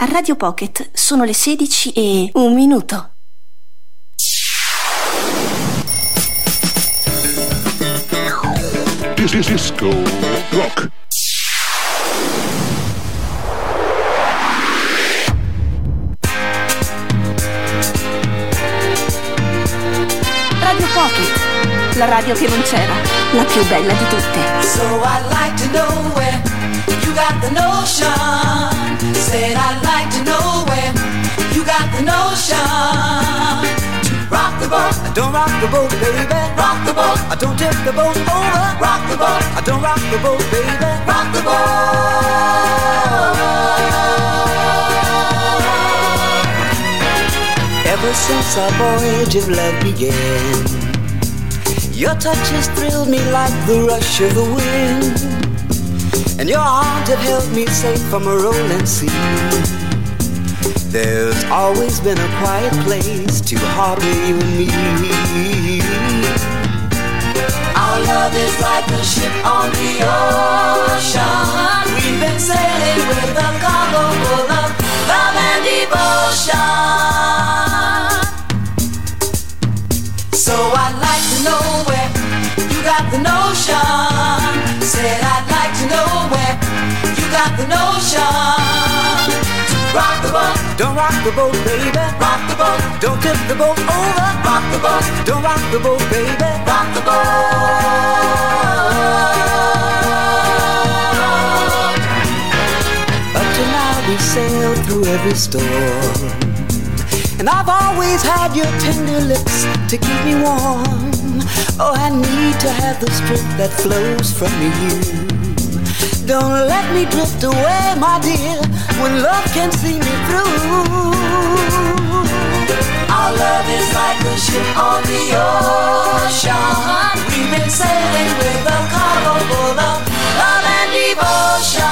A Radio Pocket sono le 16 e un minuto. Disco Rock. Radio Pocket, la radio che non c'era, la più bella di tutte. So I'd like to know where you got the notion. Said I'd like to know where you got the notion. Rock the boat, I Don't rock the boat, baby. rock the boat, I don't tip the boat over. rock the boat, I don't rock the boat, baby. rock the boat. Ever since our voyage of love began, your touch has thrilled me like the rush of the wind, and your arms have held me safe from a rolling sea. There's always been a quiet place to harbor you and me. Our love is like a ship on the ocean. We've been sailing with a cargo full of love and devotion. So I'd like to know where you got the notion. Got the notion. Rock the boat, Don't rock the boat, baby. rock the boat, Don't tip the boat over. rock the boat, Don't rock the boat, baby. rock the boat. Up to now we sailed through every storm. And I've always had your tender lips to keep me warm. Oh, I need to have the strength that flows from you. Don't let me drift away, my dear, when love can see me through. Our love is like a ship on the ocean. We've been sailing with a cargo full of love and devotion.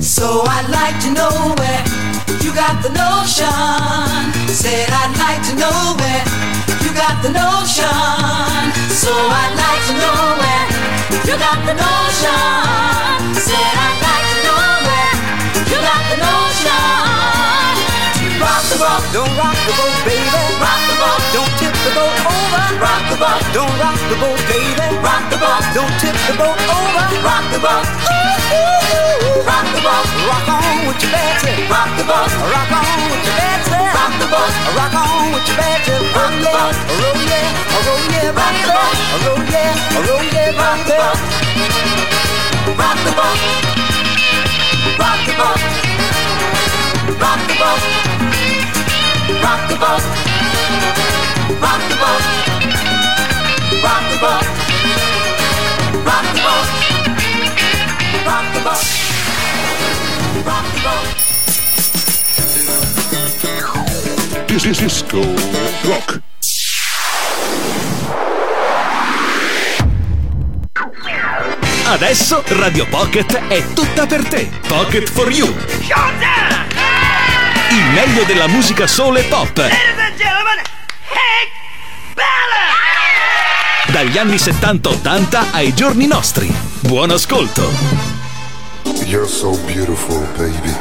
So I'd like to know where you got the notion. Said I'd like to know where you got the notion. So I'd like to know where you got the notion. Said I'd like to know where you got the notion. Rock the boat, Don't rock the boat, baby. rock the boat, Don't tip the boat over. rock the boat, Don't rock the boat, baby. rock the boat, Don't tip the boat over. rock the boat, rock the boat, Rock on with your Betsy. rock the boat, Rock on with your Betsy. rock the boat, Rock on with your Betsy. Rock the boat. Roll yeah, roll yeah, Rock the boat. Roll yeah, roll yeah, rock the boat, rock the boat, rock the boat, rock the boat, rock the boat, Disco Rock. Adesso Radio Pocket è tutta per te. Pocket for you. Il meglio della musica sole pop e pop. Dagli anni 70-80 ai giorni nostri. Buon ascolto. You're so beautiful, baby.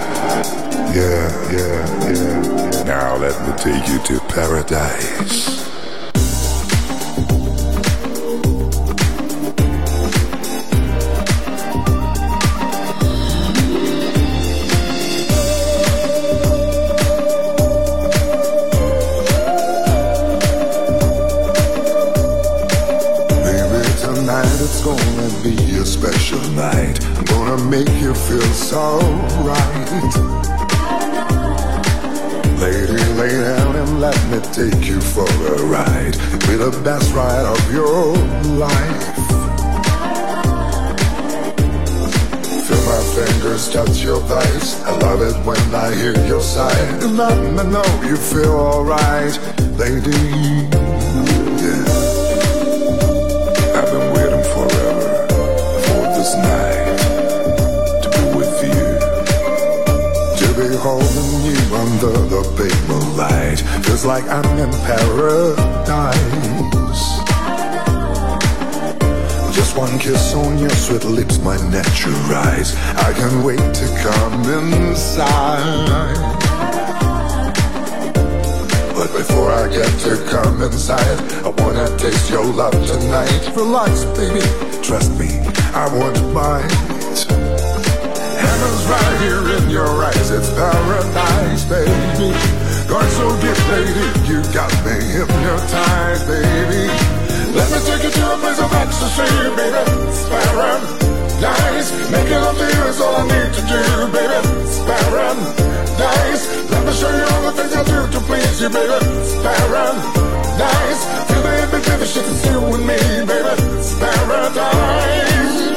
Yeah, yeah, yeah. Now let me take you to paradise. Make you feel so right. Lady, lay down and let me take you for a ride. Be the best ride of your life. Feel my fingers touch your thighs. I love it when I hear your sigh. Let me know you feel alright, lady. Under the big moonlight. Feels like I'm in paradise. Just one kiss on your sweet lips might naturalize. I can't wait to come inside. But before I get to come inside, I wanna taste your love tonight. Relax, baby, trust me, I won't bite. Heaven's right here in your eyes, it's paradise, baby. Going so deep, lady, you got me hypnotized, baby. Let me take you to a place of ecstasy, baby. It's paradise. Making love to you is all I need to do, baby. It's paradise. Let me show you all the things I do to please you, baby. It's paradise. Feel the every shit that's you and me, baby. It's paradise.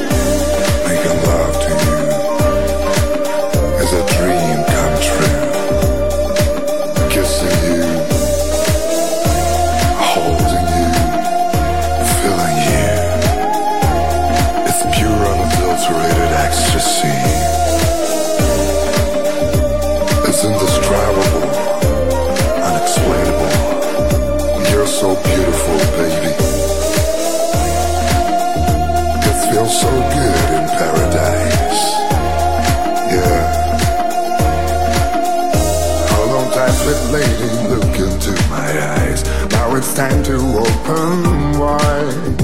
Time to open wide.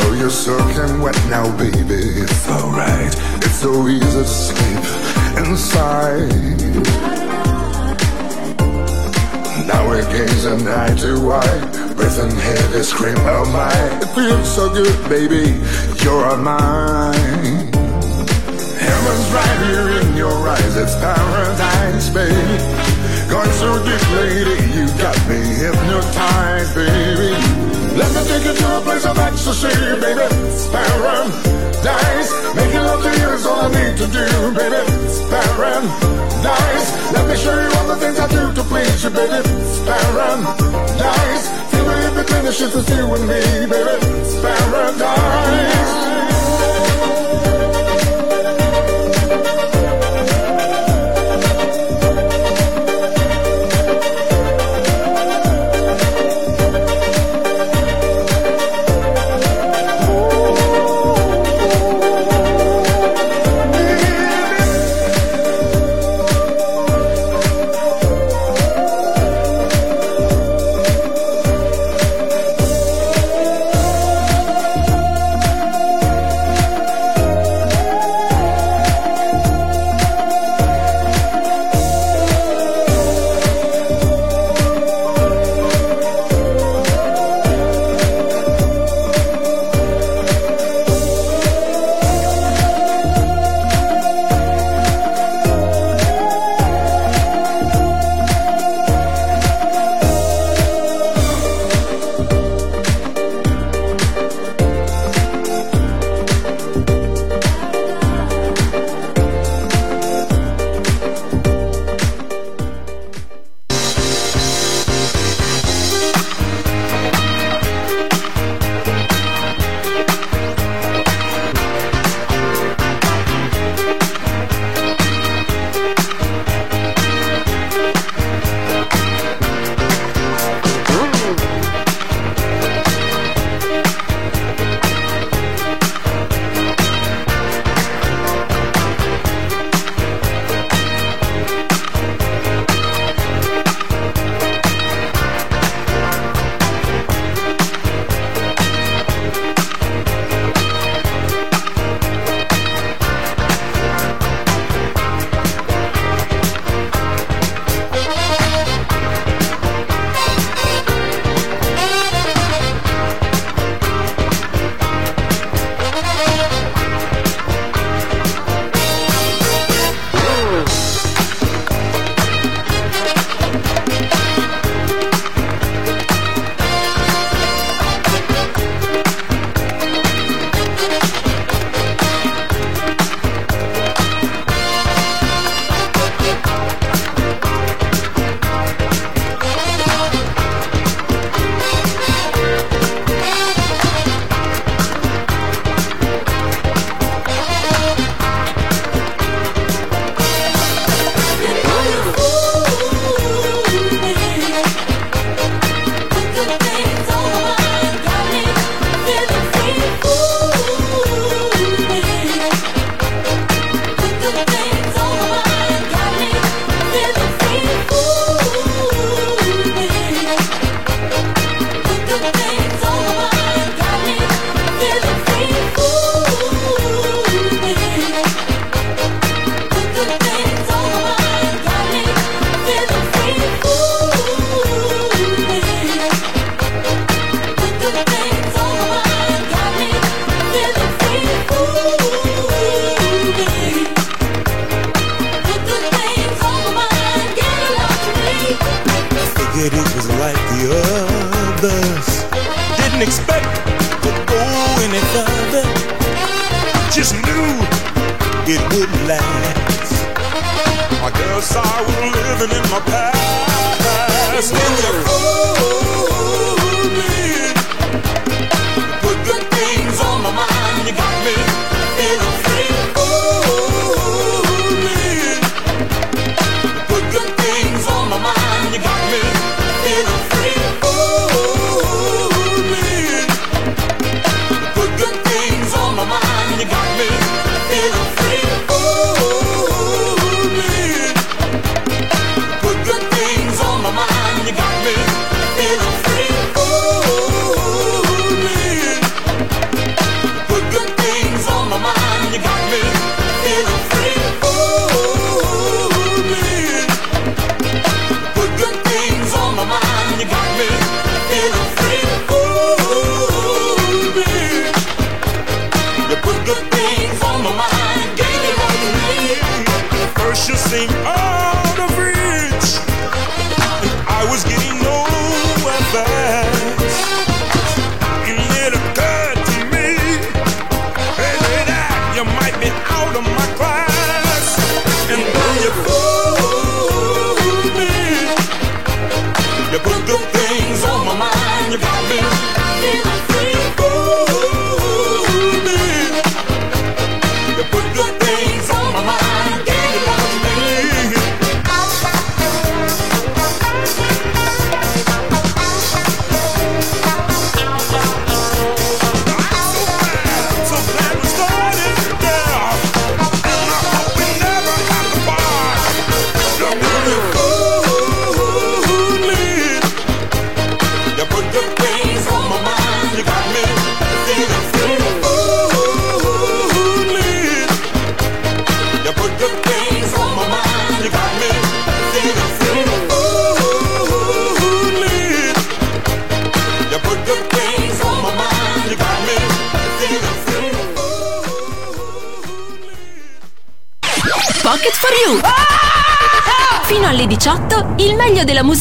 Oh, you're soaking wet now, baby. It's alright. It's so easy to sleep inside. Now we're gazing eye to eye, breathing heavy, scream oh my. It feels so good, baby. You're mine. Heaven's right here in your eyes, it's paradise, baby. Going so deep, lady, you got me hypnotized, baby. Let me take you to a place of ecstasy, baby. Paradise. Making love to you is all I need to do, baby. Paradise. Let me show you all the things I do to please you, baby. Paradise. Feel in between the shits, it's you and me, baby. Paradise.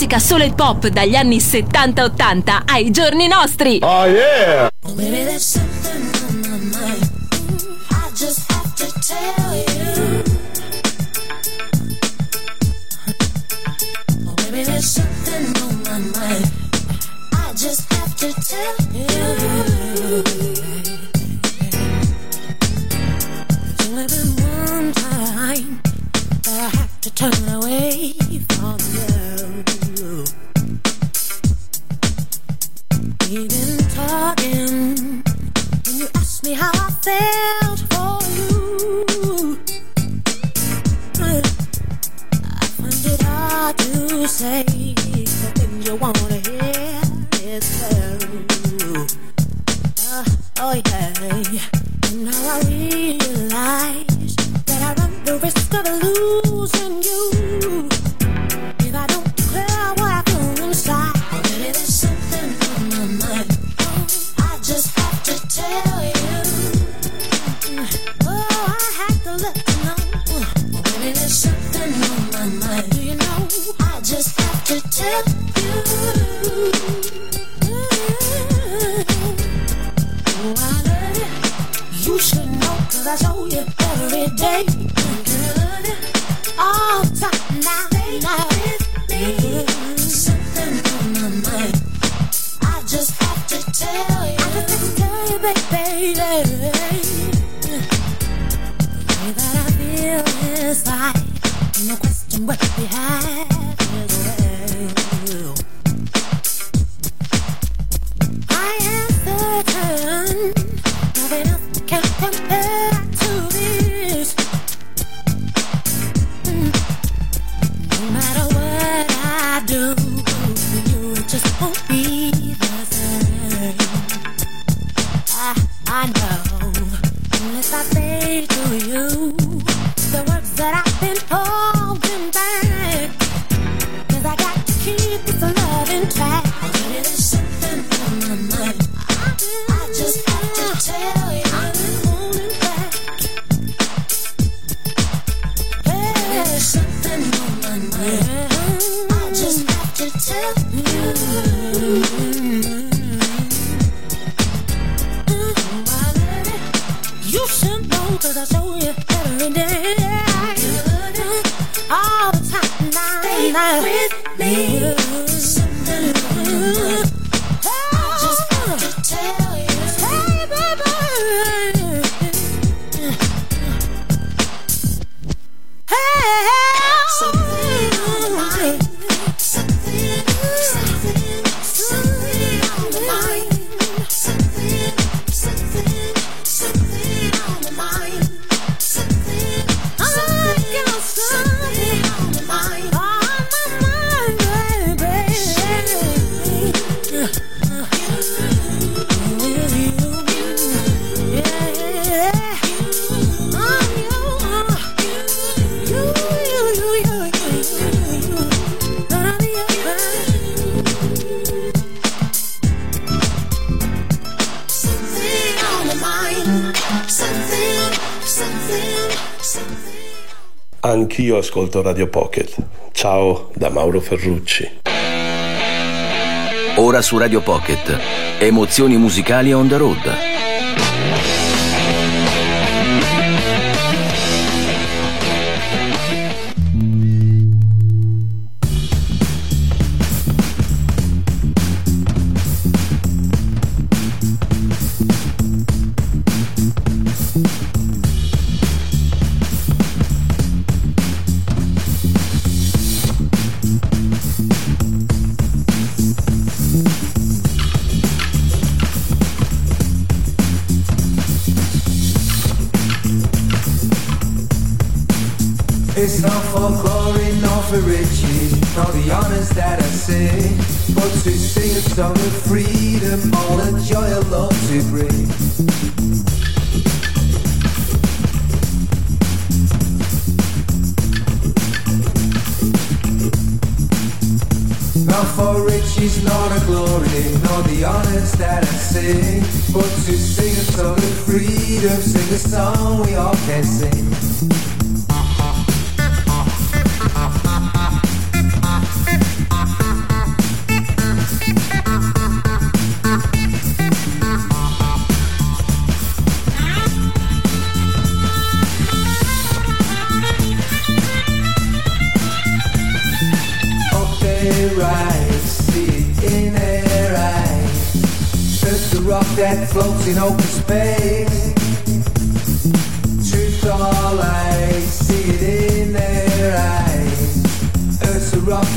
musica solo e pop dagli anni 70-80 ai giorni nostri. Oh yeah! satisfied. Ascolto Radio Pocket. Ciao da Mauro Ferrucci. Ora su Radio Pocket. Emozioni musicali on the road.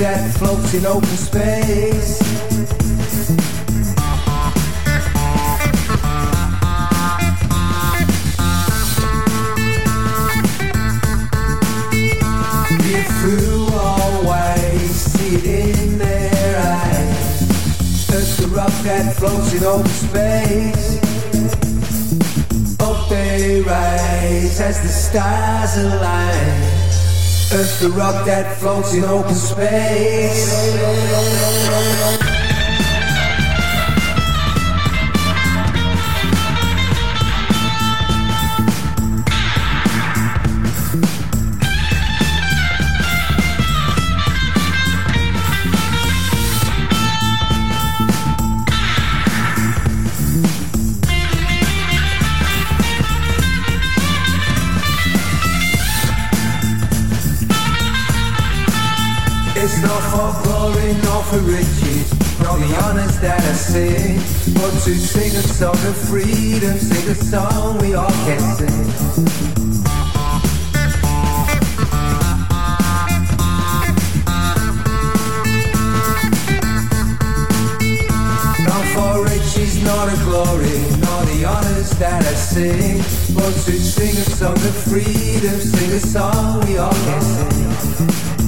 That floats in open space. Always, it in their eyes. Earth's the rock that floats in open space. Up they rise as the stars align. Earth's the rock that floats in open space. To sing a song of freedom, sing a song we all can sing. Not for riches, nor the glory, nor the honors that I sing, but to sing a song of freedom, sing a song we all can sing.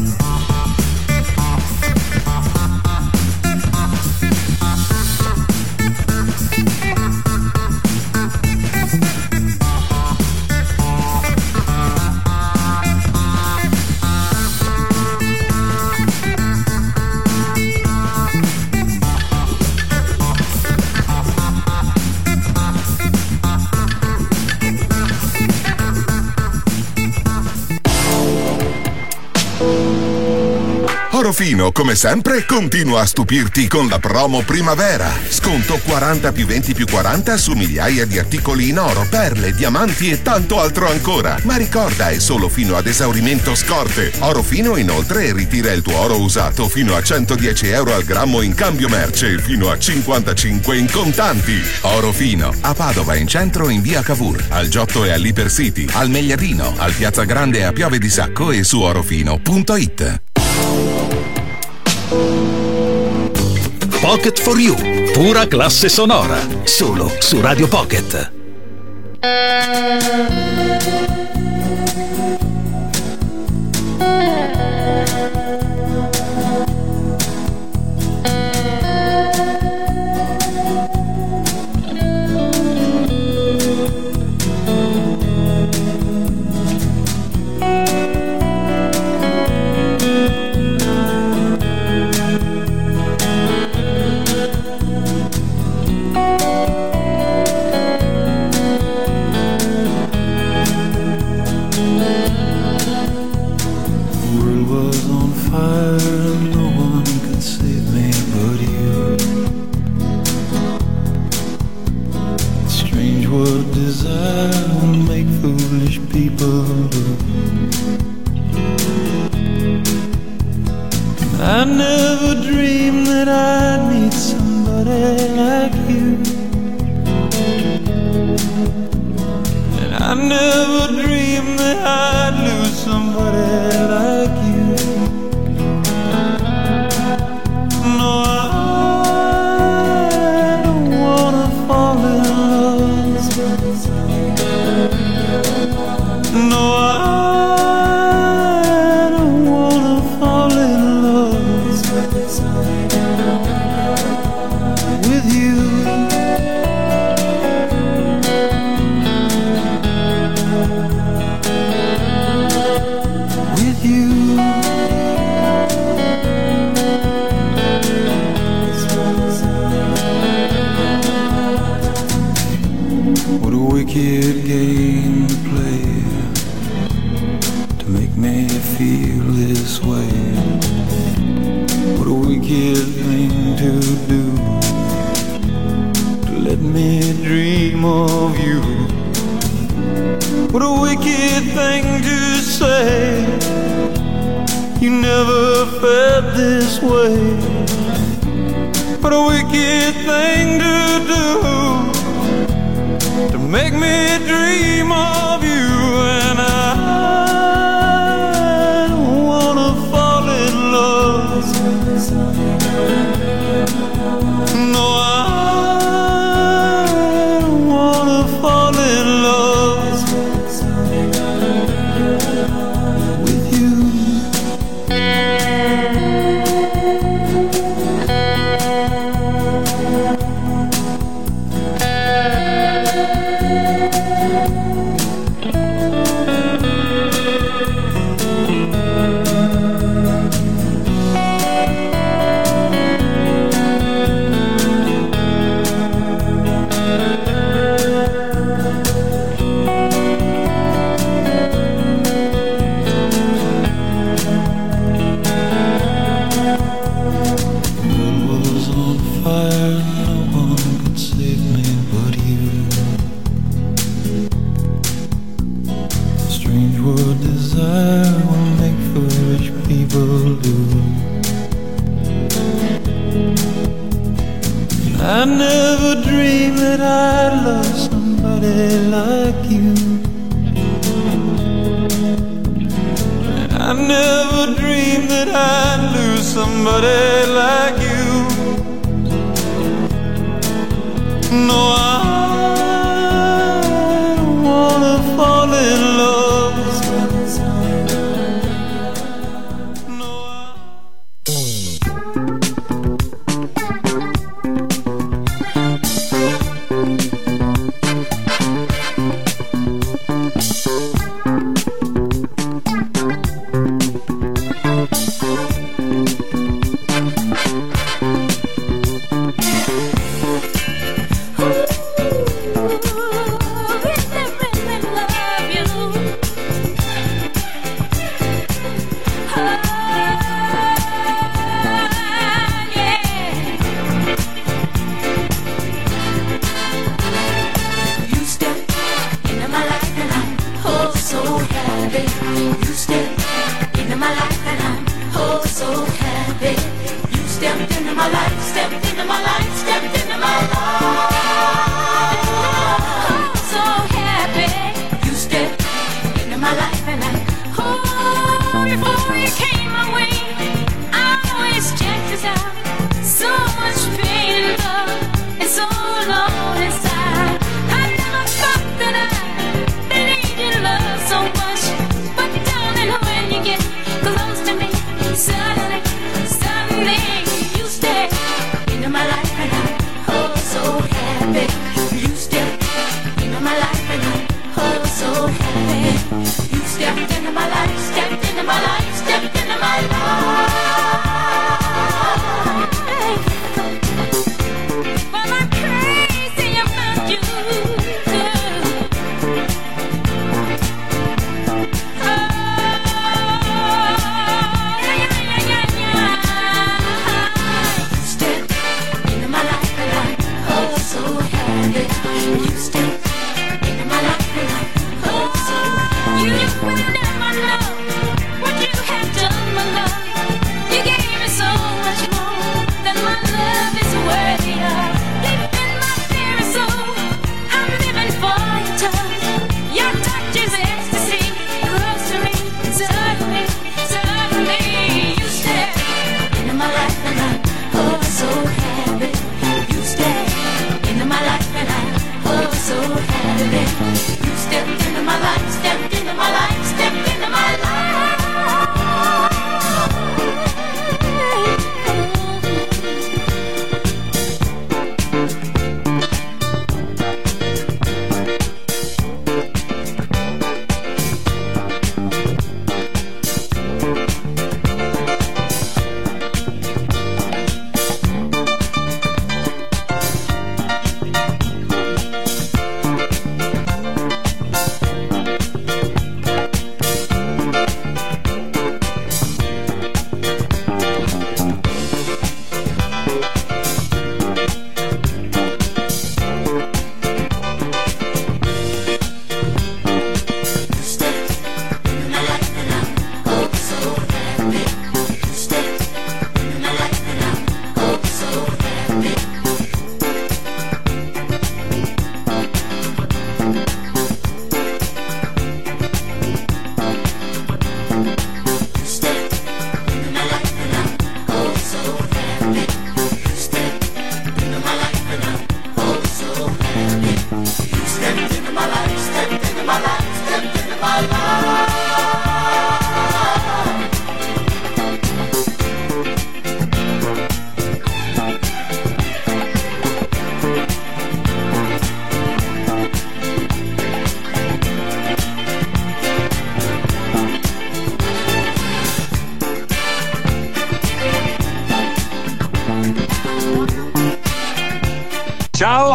Orofino, come sempre, continua a stupirti con la promo primavera. Sconto 40 più 20 più 40 su migliaia di articoli in oro, perle, diamanti e tanto altro ancora. Ma ricorda, è solo fino ad esaurimento scorte. Orofino inoltre ritira il tuo oro usato fino a 110 euro al grammo in cambio merce e fino a 55 in contanti. Orofino, a Padova in centro in via Cavour, al Giotto e all'Ipercity, al Megliadino, al Piazza Grande a Piove di Sacco e su orofino.it. Pocket for You, pura classe sonora, solo su Radio Pocket. Never dreamed that I'd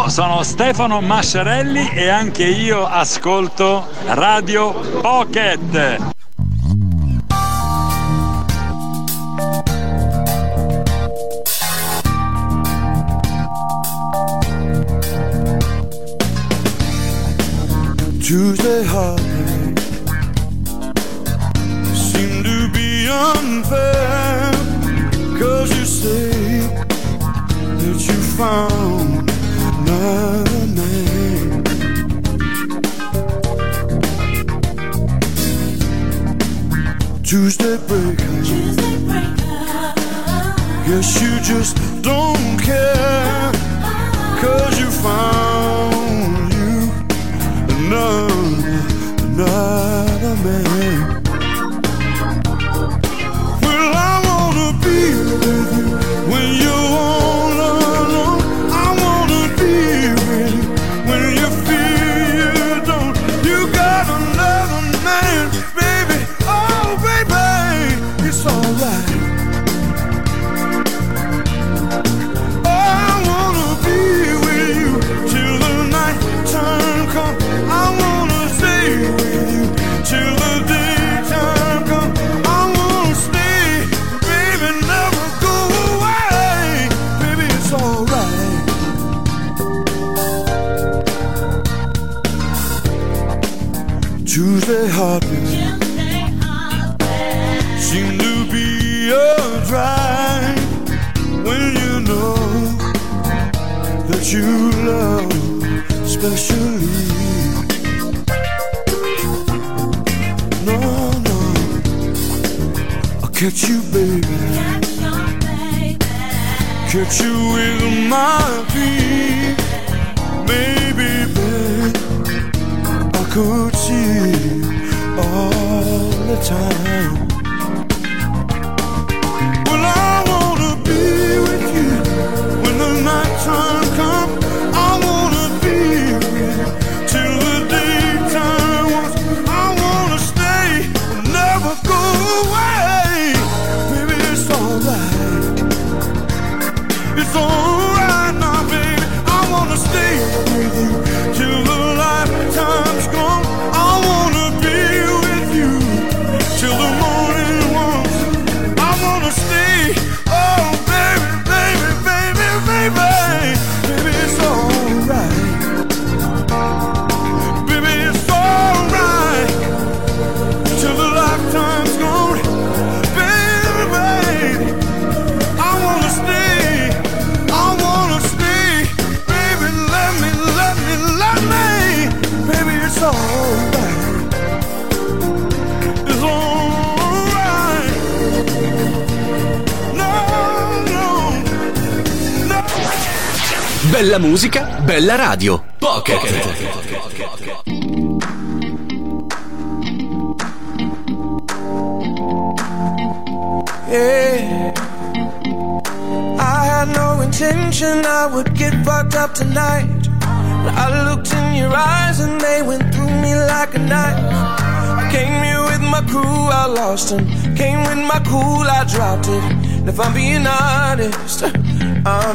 Sono Stefano Masciarelli e anche io ascolto Radio Pocket.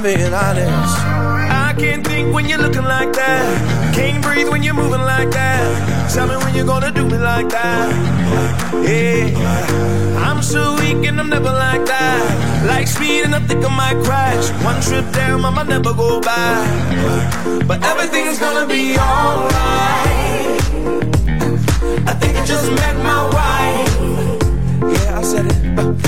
I being honest. I can't think when you're looking like that. Can't breathe when you're moving like that. Tell me when you're gonna do me like that. Yeah, I'm so weak and I'm never like that. Like speed and I think I might crash. One trip down, I might never go back. But everything's gonna be alright. I think I just met my wife. Yeah, I said it. Uh.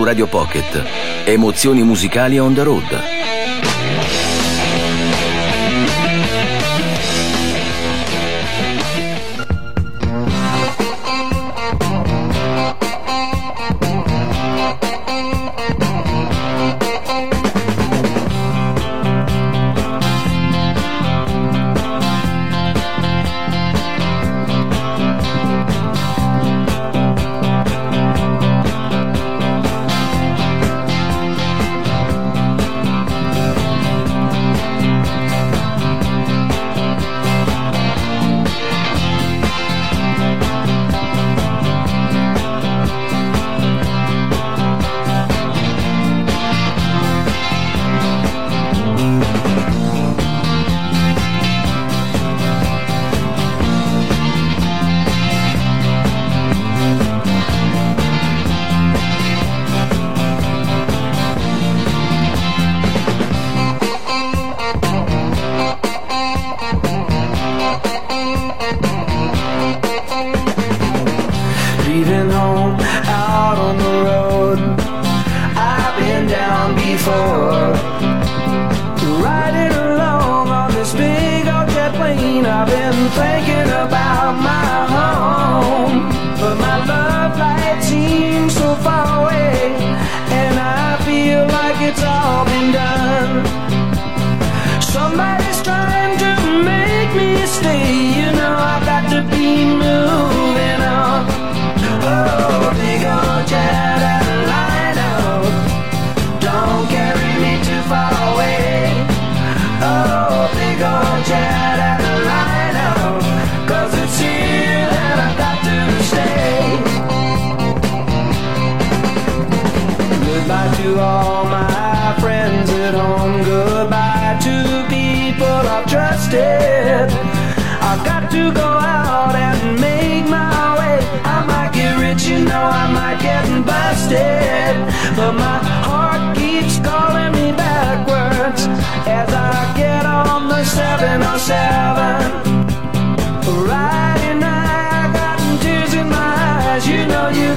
su Radio Pocket. Emozioni musicali on the road out on the road. I've been down before.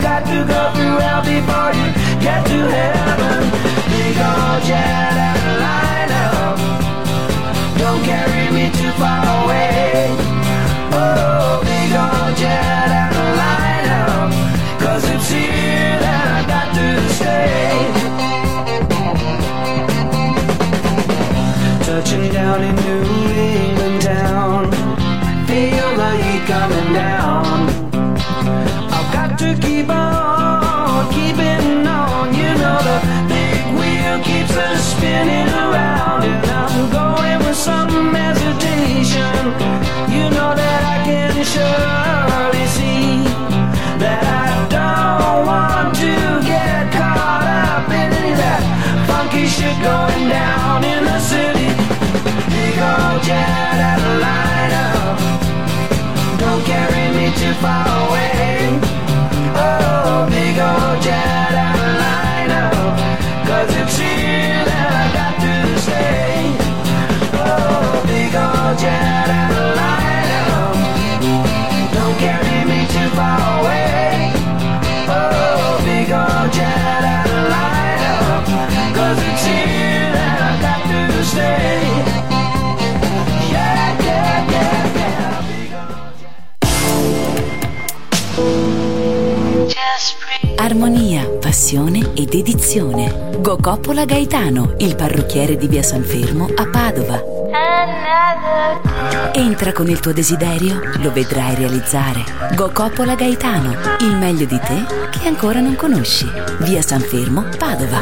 Got to go through hell before you get to heaven. Big old some hesitation. You know that I can surely see that I don't want to get caught up in any of that funky shit going down in the city. Big old jet at a line up. Don't carry me too far away. Passione e dedizione. Go Coppola Gaetano, il parrucchiere di via San Fermo a Padova. Entra con il tuo desiderio, lo vedrai realizzare. Go Coppola Gaetano, il meglio di te che ancora non conosci. Via San Fermo, Padova.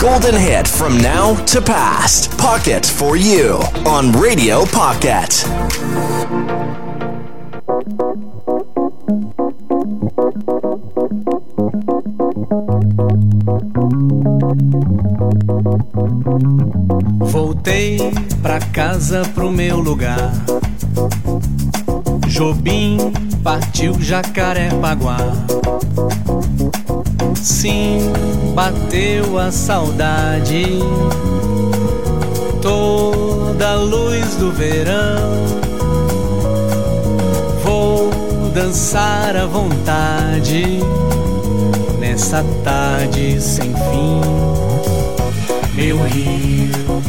Golden hit from now to past. Pocket for you on Radio Pocket. Voltei pra casa pro meu lugar. Jobim partiu Jacarepaguá. Sim, bateu a saudade. Toda a luz do verão. Vou dançar à vontade nessa tarde sem fim. Meu rio,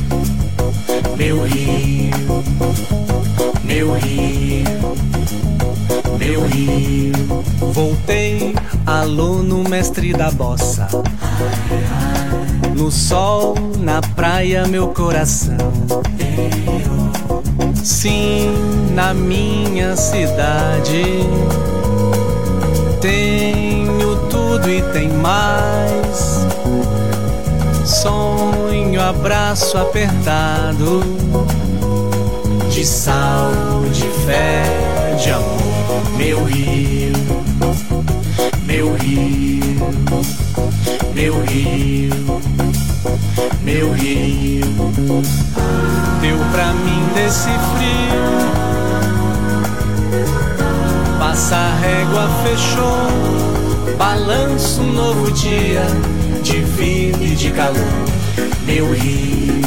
meu rio, meu rio, meu rio. Voltei, aluno mestre da bossa. No sol, na praia, meu coração. Sim, na minha cidade. Tenho tudo e tem mais. Sonho, abraço apertado. De sal, de fé, de amor. Meu rio, meu rio, meu rio, meu rio. Deu pra mim desse frio. Passa a régua, fechou. Balanço um novo dia de vida e de calor. Meu rio,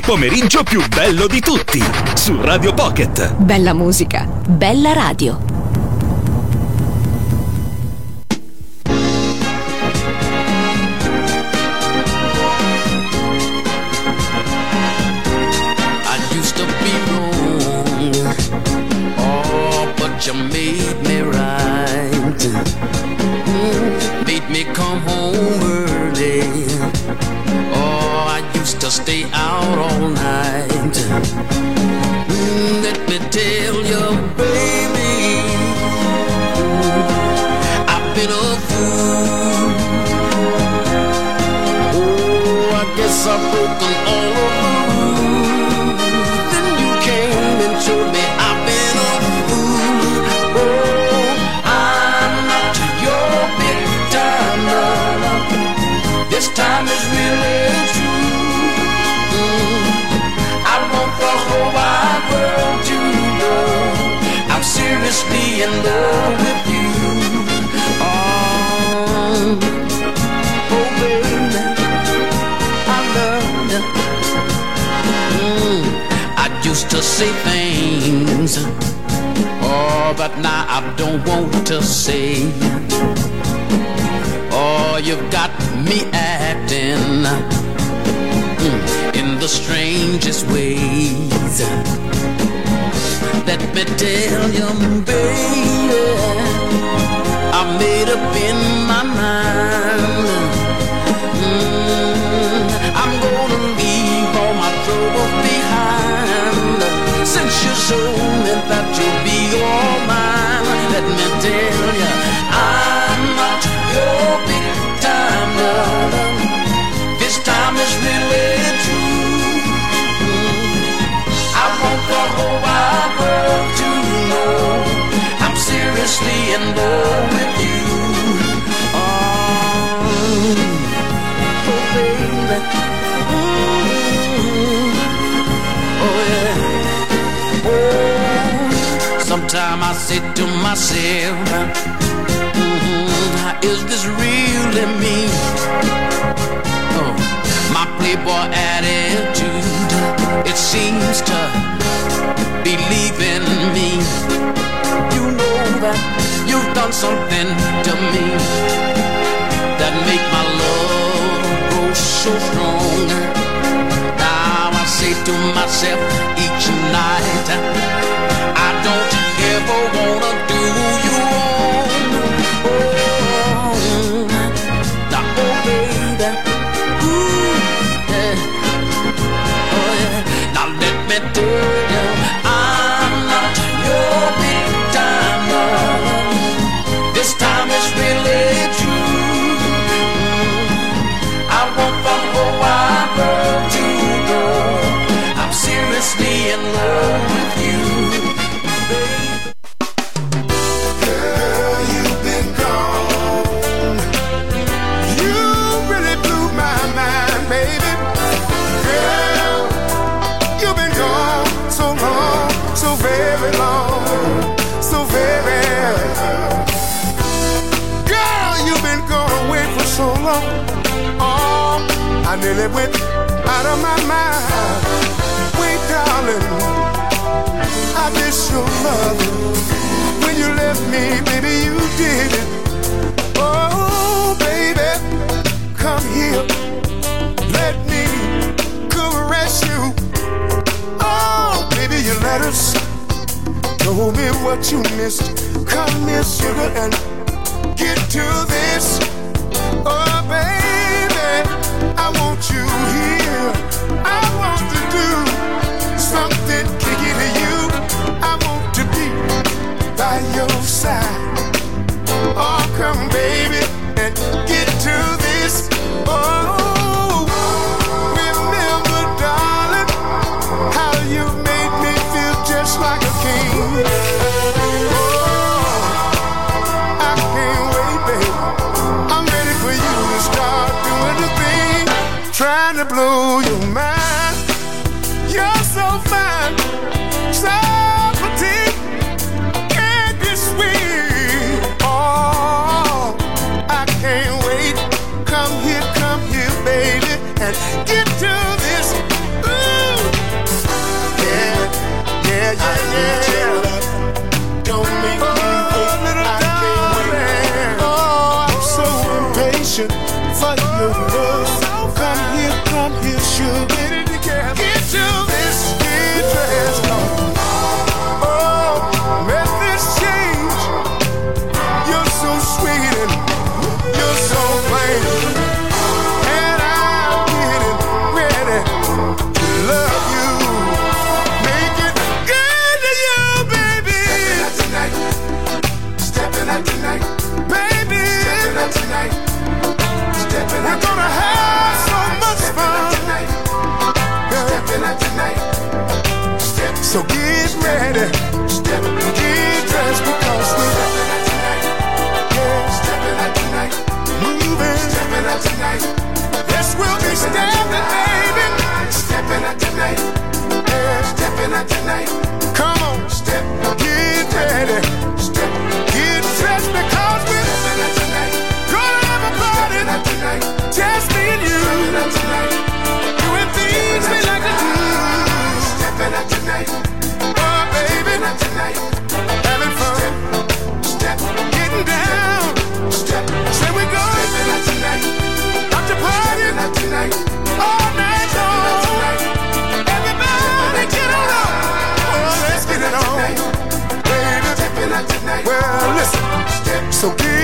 il pomeriggio più bello di tutti, su Radio Pocket. Bella musica, bella radio. Want to say. Oh, you've got me acting mm, in the strangest ways. Let me tell you, baby, I made up in my mind. Mm, I'm gonna leave all my troubles behind. Since you showed tell I'm not your big time lover. This time is really true. I want the whole wide world to know I'm seriously in love with you. Oh, oh baby. Sometime I say to myself, mm, is this really me? Oh, my playboy attitude, it seems to believe in me. You know that you've done something to me that make my love grow so strong. Now I say to myself each night, I don't ever I nearly went out of my mind. Wait, darling, I miss your love. When you left me, baby, you did it. Oh, baby, come here. Let me caress you. Oh, baby, your letters told me what you missed. Come here, sugar, and get to this. Oh, baby, I want you here. I want to do something kicking to you. I want to be by your side. Oh, come, baby, and get to this. Oh, so que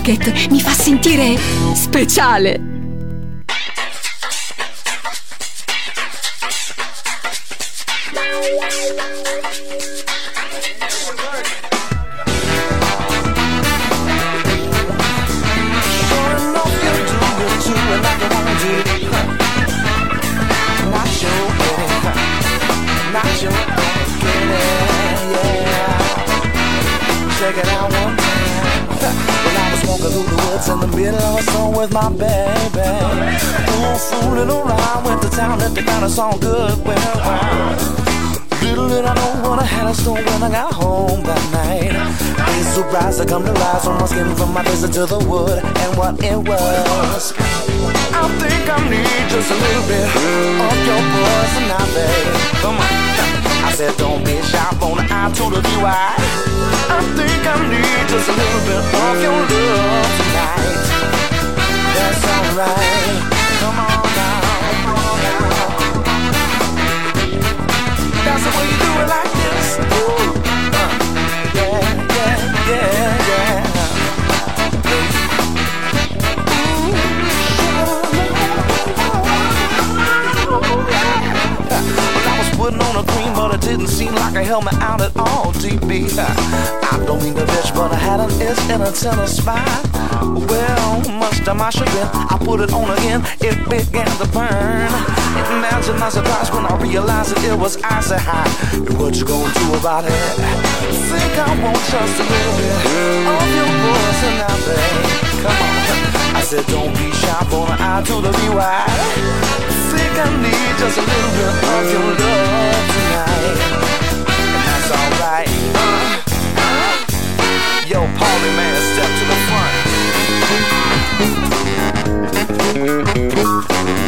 Rocket mi fa sentire speciale. with my baby. Oh, fooling around with the town let the kind of all good. Well, well. Little did I know what I had in store when I got home that night. Ain't surprised I come to life from my skin, from my visit to the wood, and what it was. I think I need just a little bit of your personality. Come on. I said, don't be shy, on the I to you view. I think I need just a little bit of your love tonight. That's alright. Come on now. That's the way you do it like this. Uh, yeah, yeah, yeah. but it didn't seem like a helmet out at all, DB. I don't mean to bitch, but I had an S and a tennis spine. Well, much to my chagrin, I put it on again, it began to burn. Imagine my surprise when I realized that it was icy hot. What you gonna do about it? Think I won't trust a little bit of your voice and I beg. Come on. I said, don't be shy, gonna I do the rewire. Think I need just a little bit of your love. And that's alright. Yo, Paulie man, step to the Like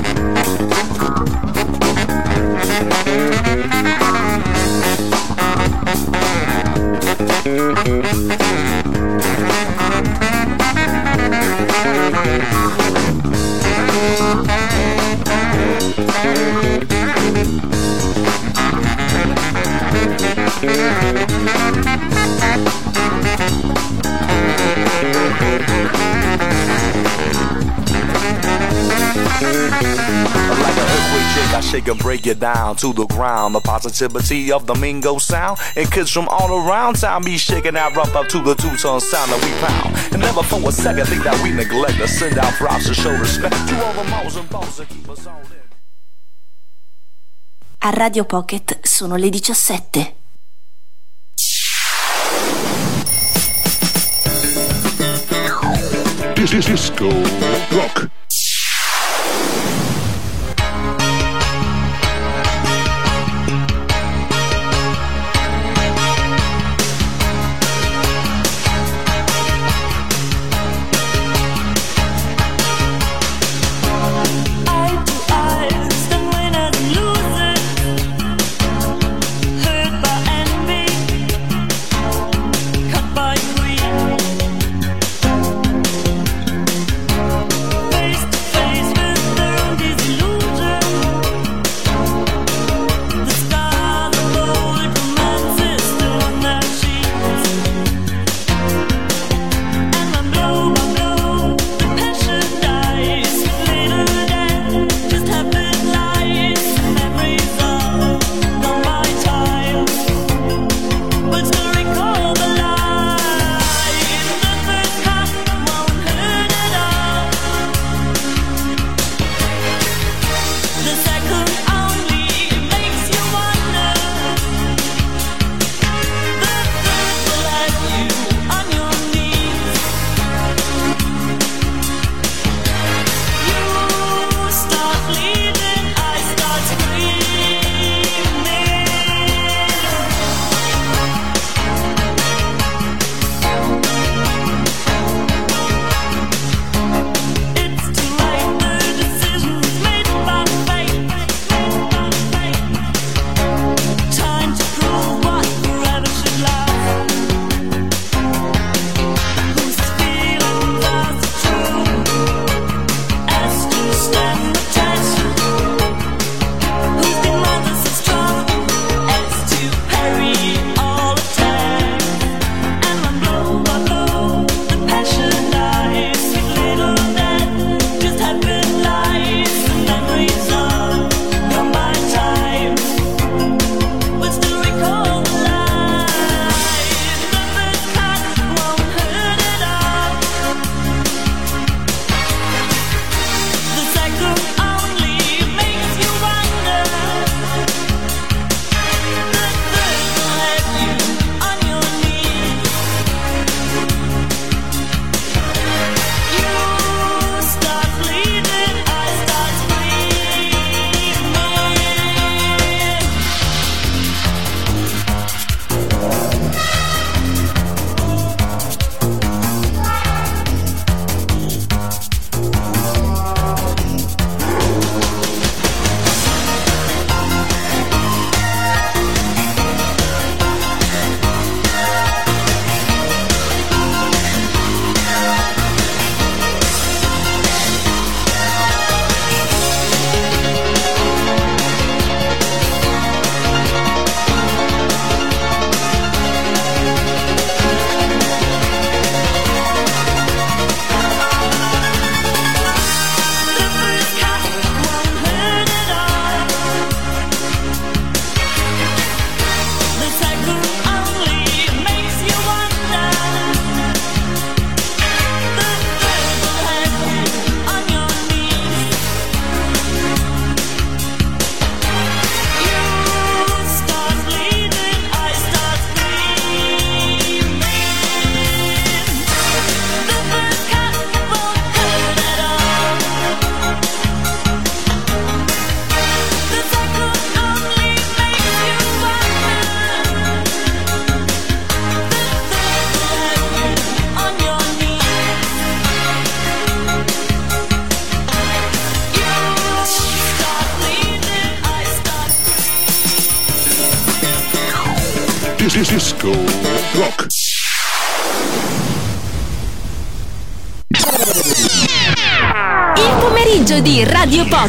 it down to the ground. The positivity of the Mingo sound. And kids from all around town be shaking that rough up to the two-tone sound that we pound. And never for a second think that we neglect to send out props to show respect to all the moles and balls that keep us on in. A Radio Pocket sono le 17. Disco Rock.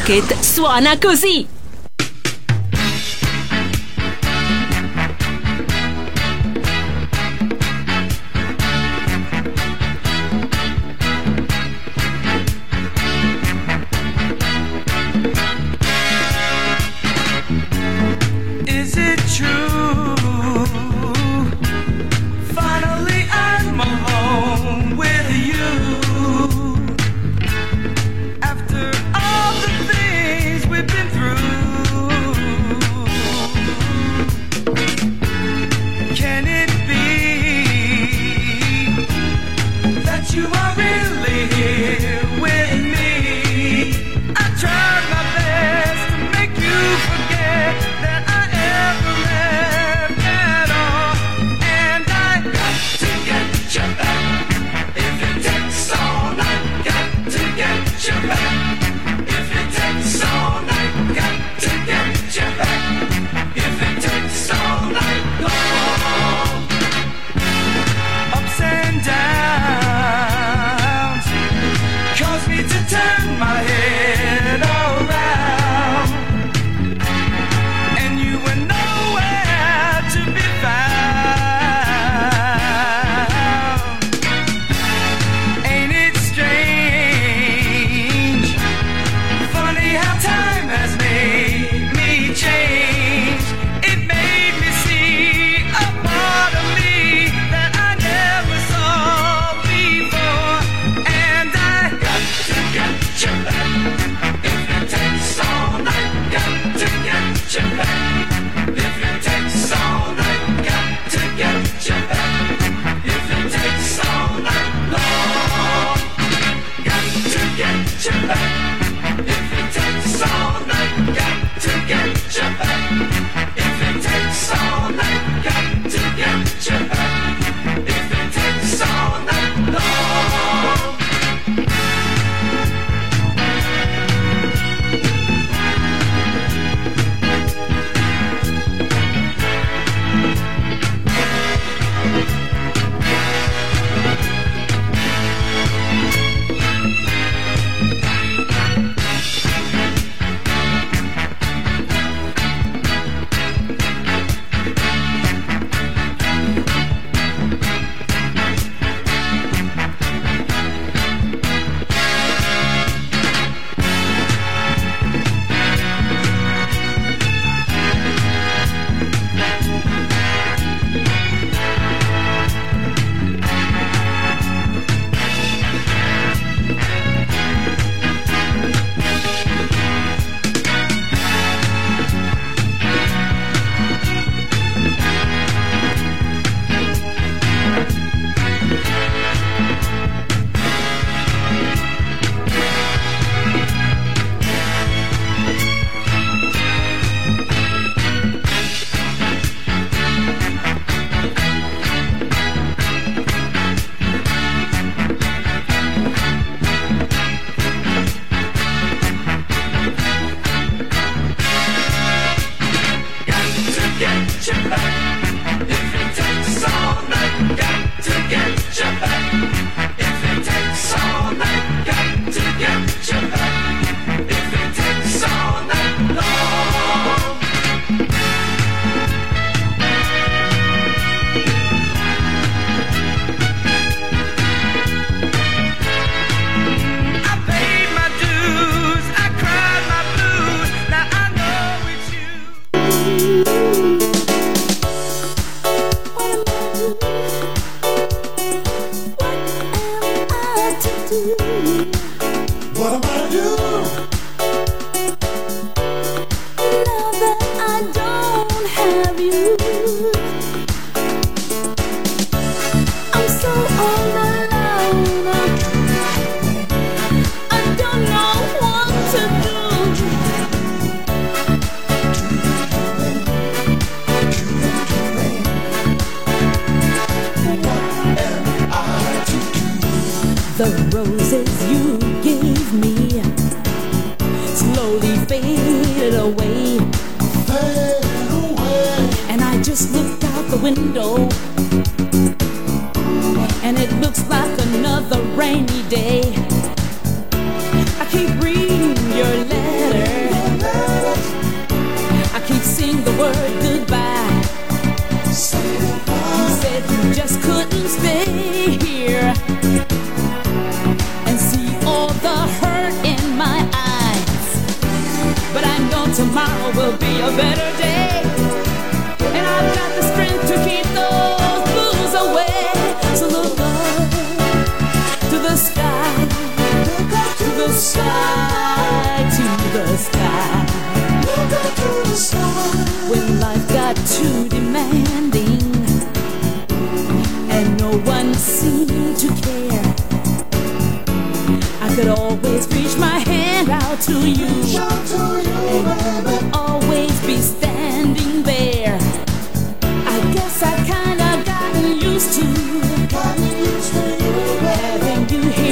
Radio Pocket suona così.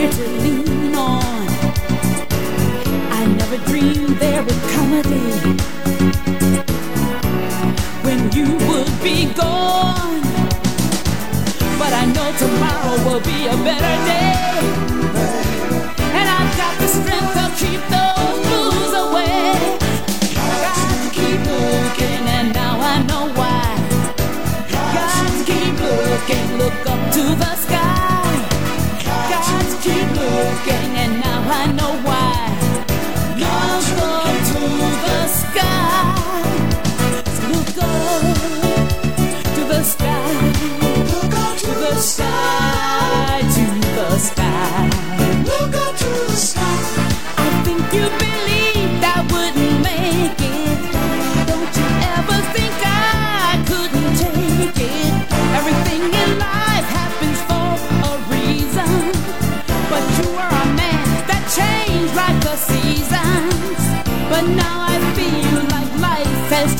to lean on. I never dreamed there would come a day when you would be gone. But I know tomorrow will be a better day.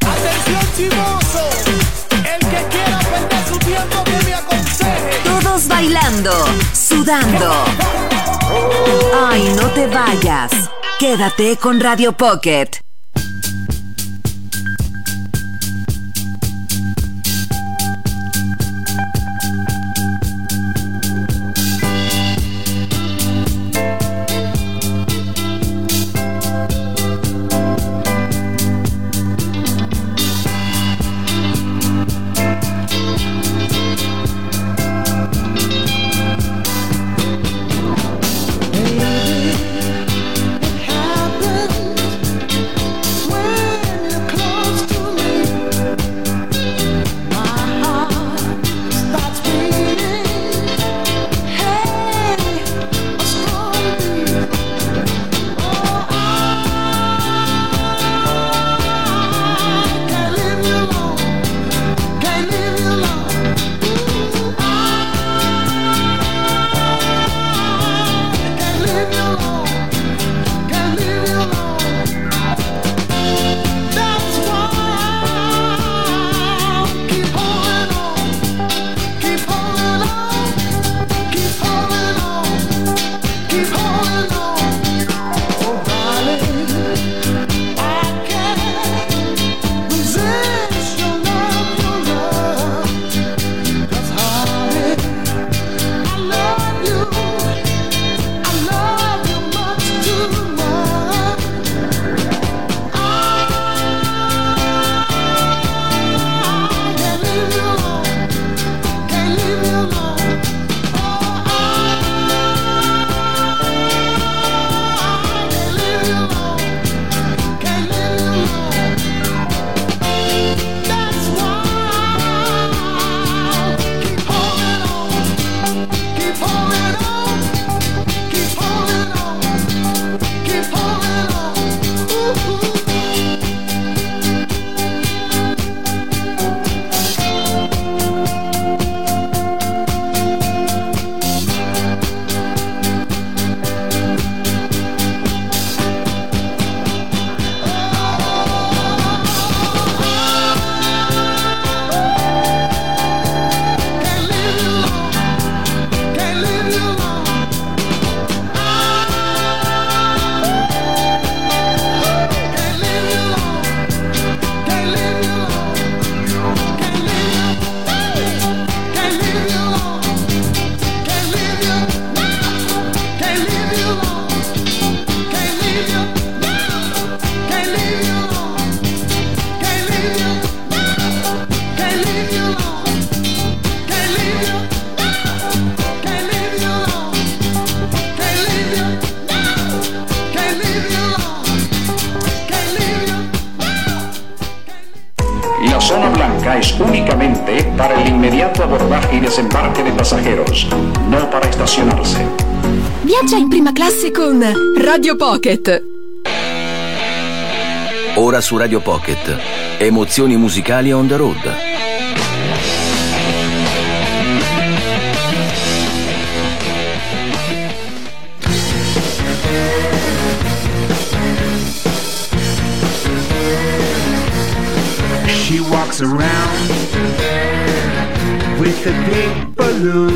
Atención chimoso, el que quiera perder su tiempo que me aconseje. Todos bailando, sudando. Ay, no te vayas. Quédate con Radio Pocket. Pocket. Ora su Radio Pocket. Emozioni musicali on the road. She walks around with a big balloon.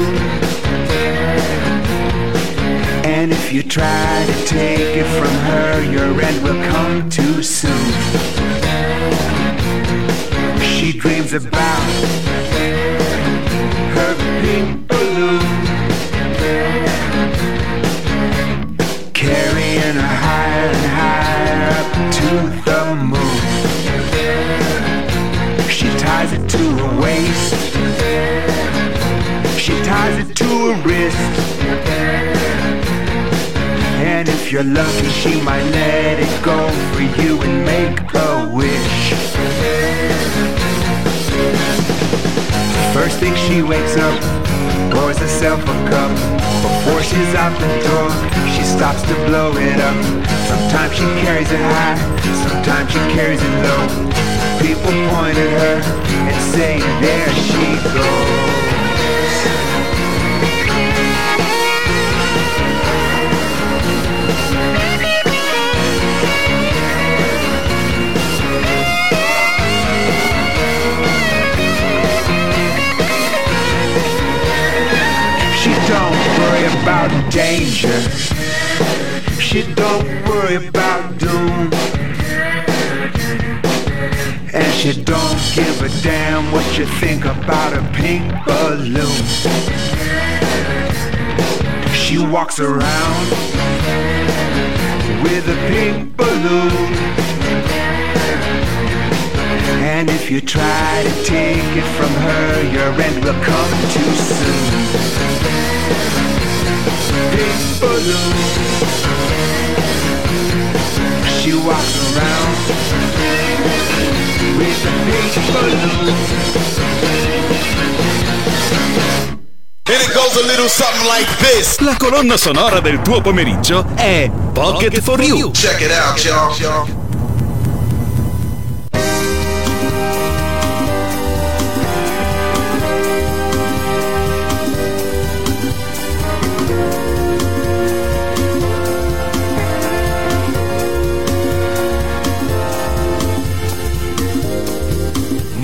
It from her, your end will come too soon. Pink balloon. She walks around with a pink balloon. And it goes a little something like this. La colonna sonora del tuo pomeriggio è Pocket, for You. Check it out, y'all.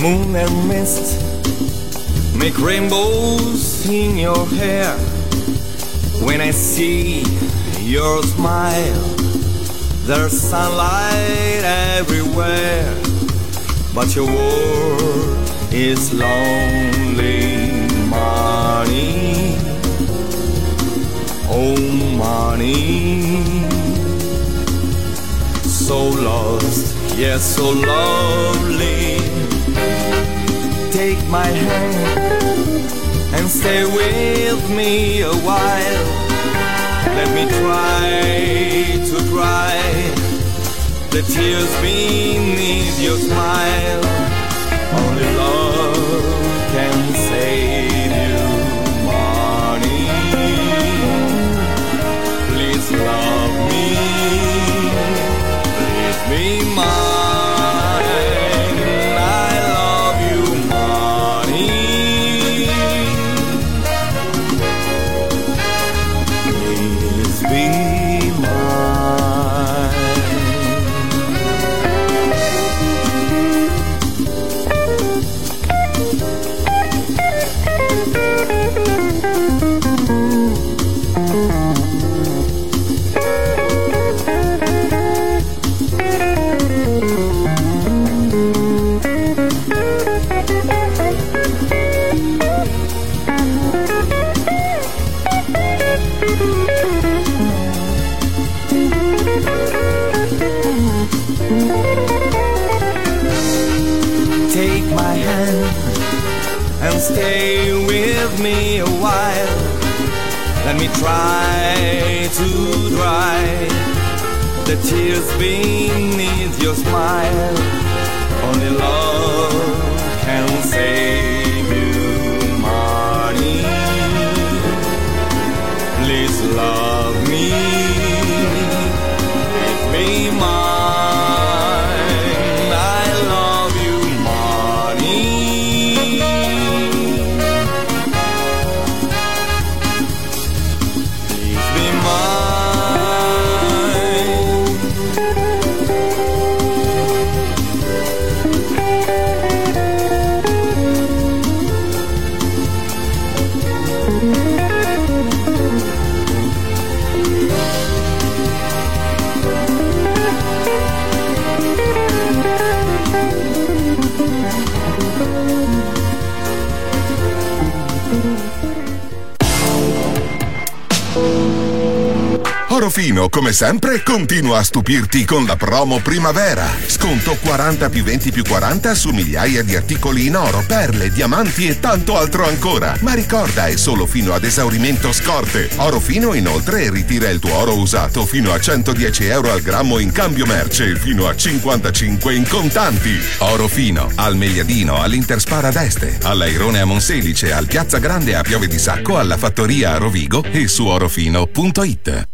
Moon and mist make rainbows in your hair. When I see your smile, there's sunlight everywhere. But your world is lonely, money. Oh, money. So lost, yes, so lovely. Take my hand and stay with me a while. Let me try to dry the tears beneath your smile. Only love can save you, money. Please love me, please be mine. The tears beneath your smile. Only love Orofino, come sempre, continua a stupirti con la promo primavera. Sconto 40 più 20 più 40 su migliaia di articoli in oro, perle, diamanti e tanto altro ancora. Ma ricorda, è solo fino ad esaurimento scorte. Orofino inoltre ritira il tuo oro usato fino a 110 euro al grammo in cambio merce e fino a 55 in contanti. Orofino, al Megliadino, all'Interspara d'Este, all'Airone a Monselice, al Piazza Grande a Piove di Sacco, alla Fattoria a Rovigo e su orofino.it.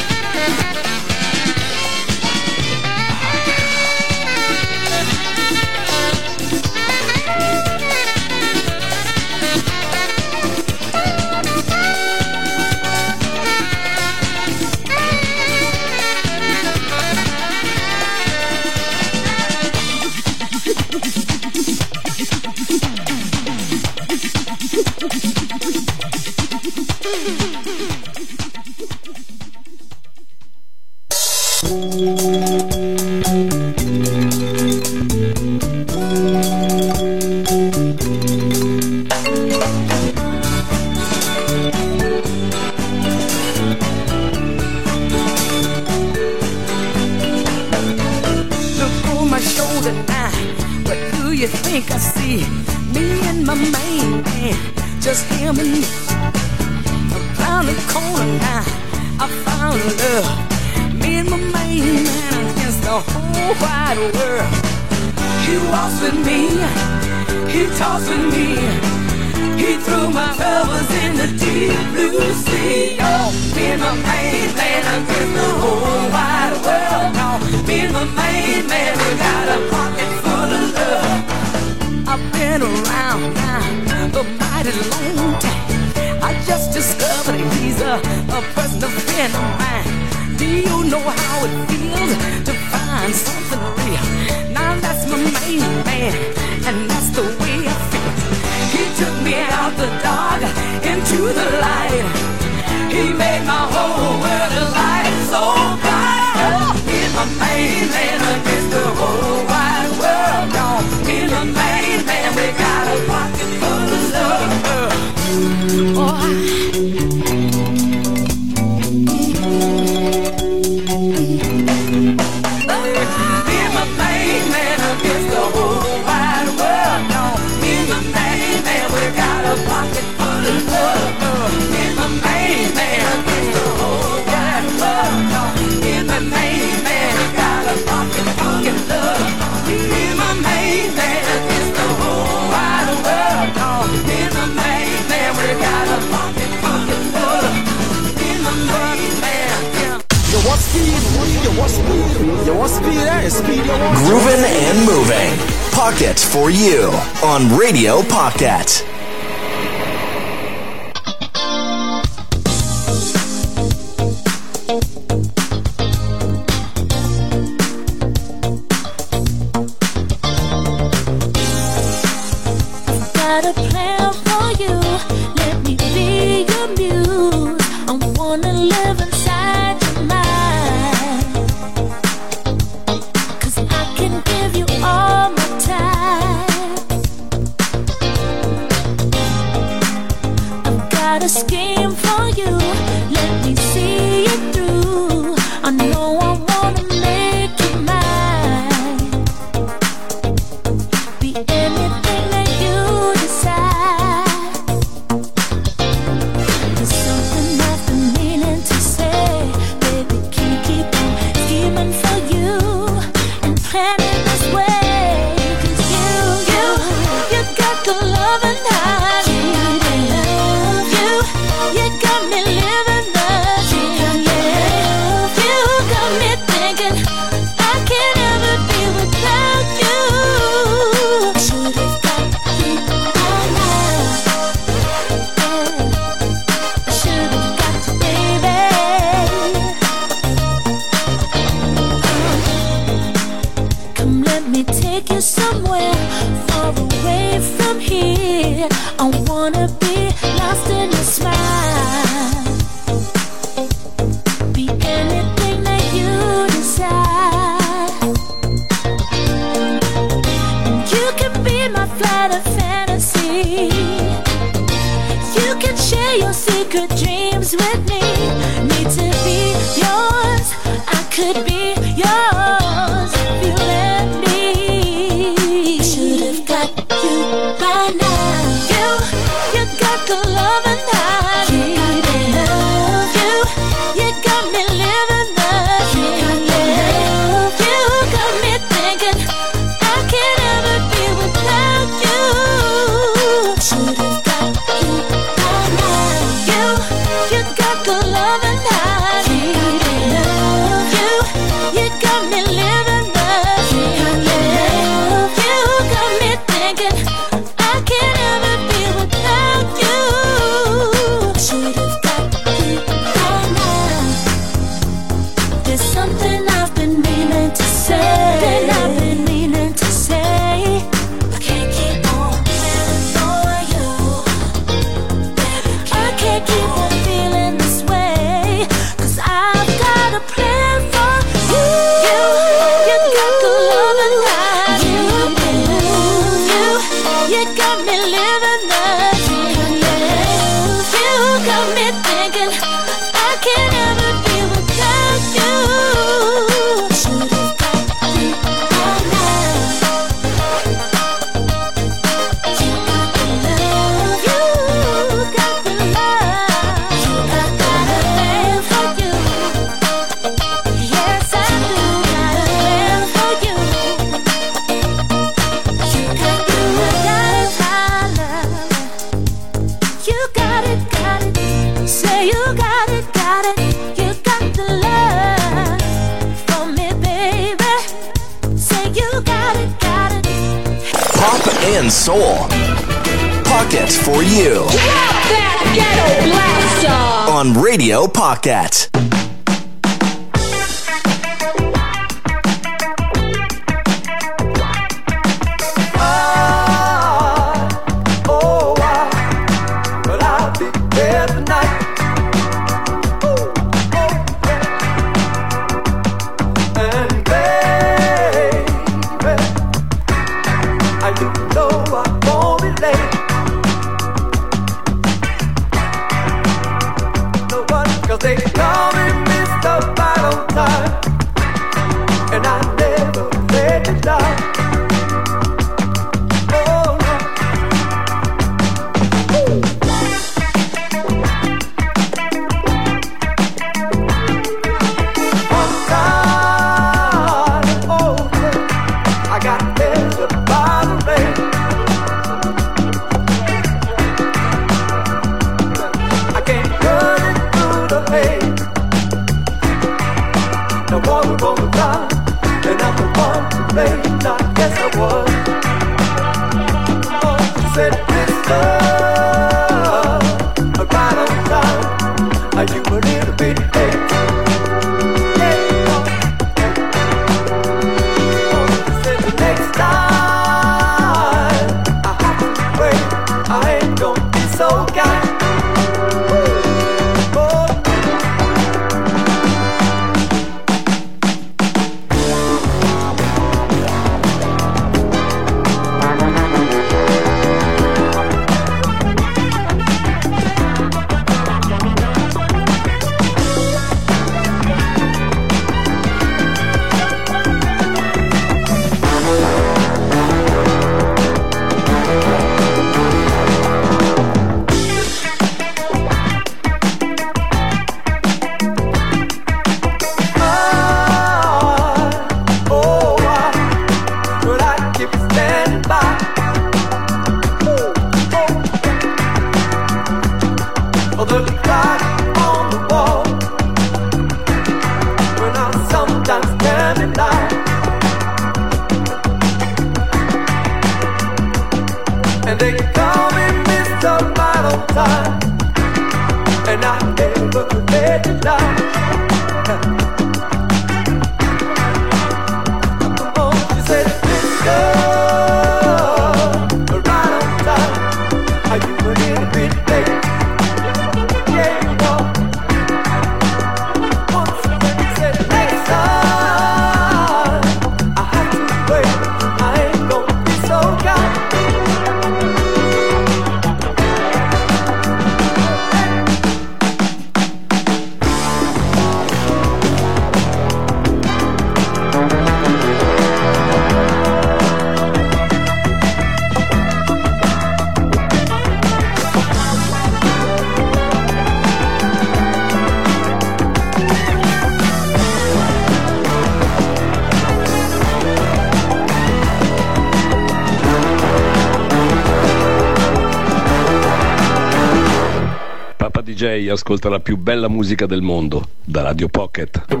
ascolta la più bella musica del mondo da Radio Pocket.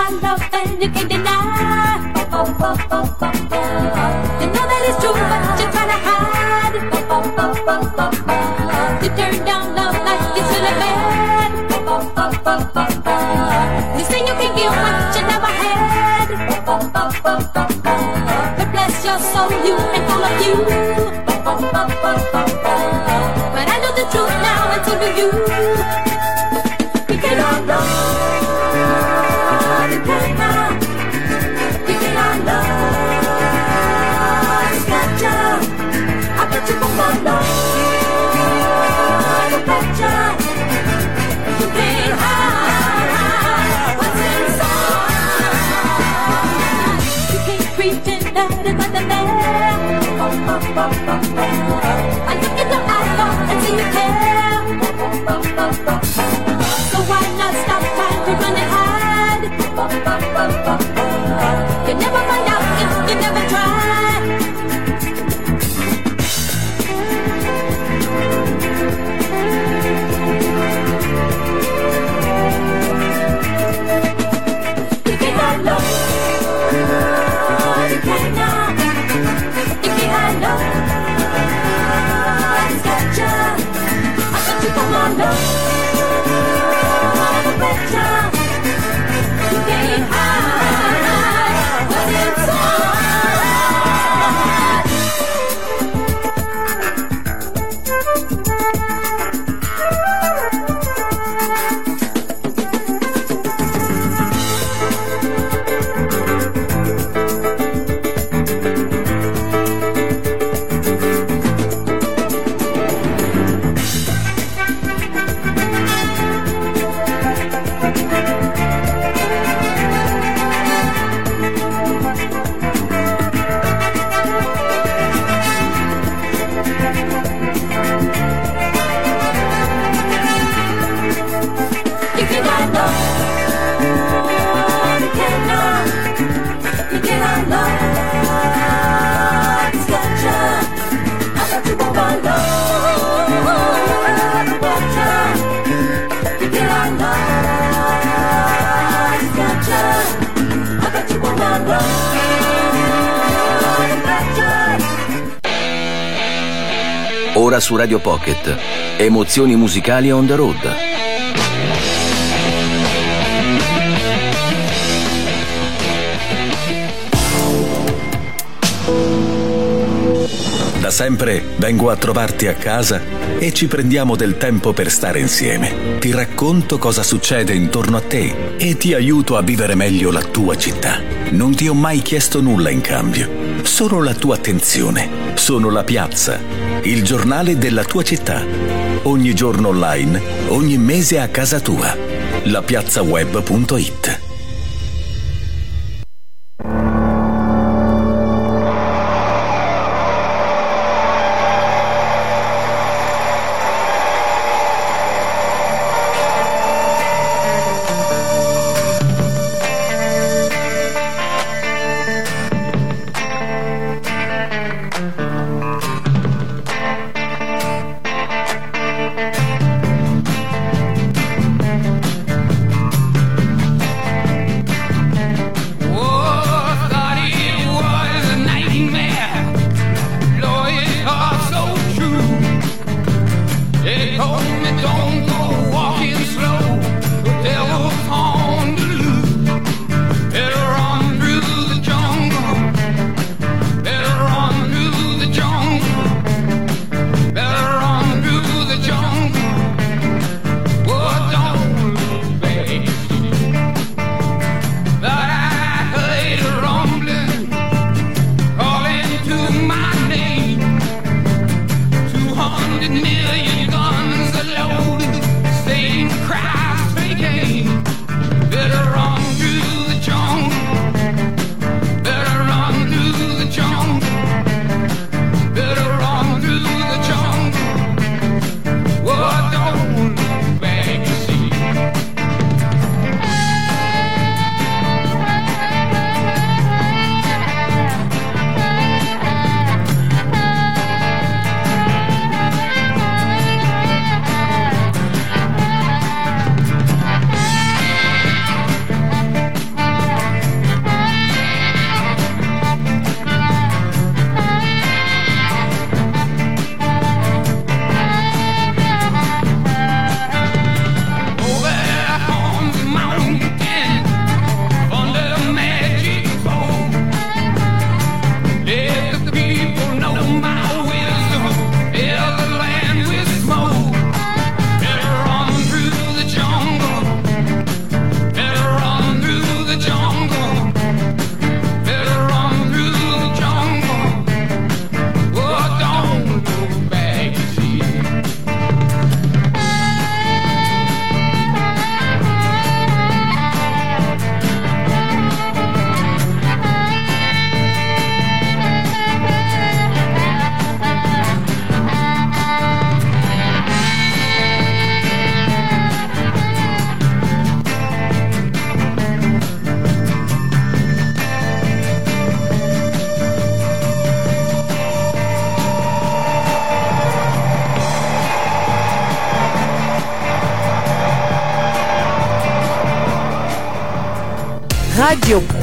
My love and you can't deny. You know that it's true, but you try to hide. You turn down love like it's really bad. You say you can give what you never had. But bless your soul, you and all of you. But I know the truth now, and so do you. you never su Radio Pocket. Emozioni musicali on the road. Da sempre vengo a trovarti a casa e ci prendiamo del tempo per stare insieme. Ti racconto cosa succede intorno a te e ti aiuto a vivere meglio la tua città. Non ti ho mai chiesto nulla in cambio, solo la tua attenzione, solo la piazza il giornale della tua città. Ogni giorno online, ogni mese a casa tua. Lapiazzaweb.it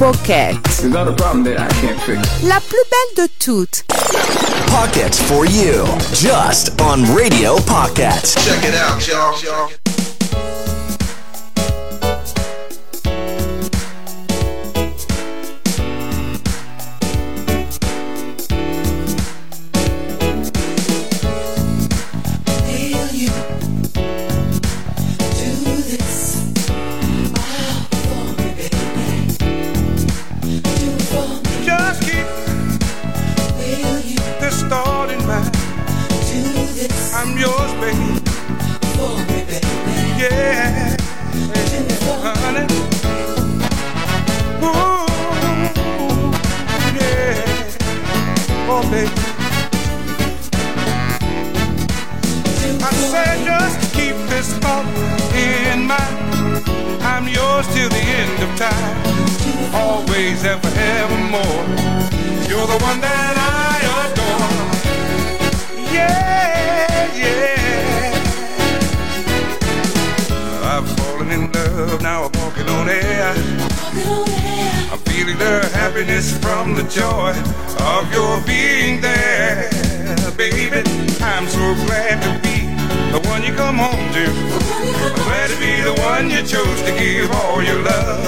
Pocket. La plus belle de toutes. Pockets for you, just on Radio Pocket. Check it out, y'all. love, now I'm walking on air. I'm feeling the happiness from the joy of your being there. Baby, I'm so glad to be the one you come home to. I'm glad to be the one you chose to give all your love.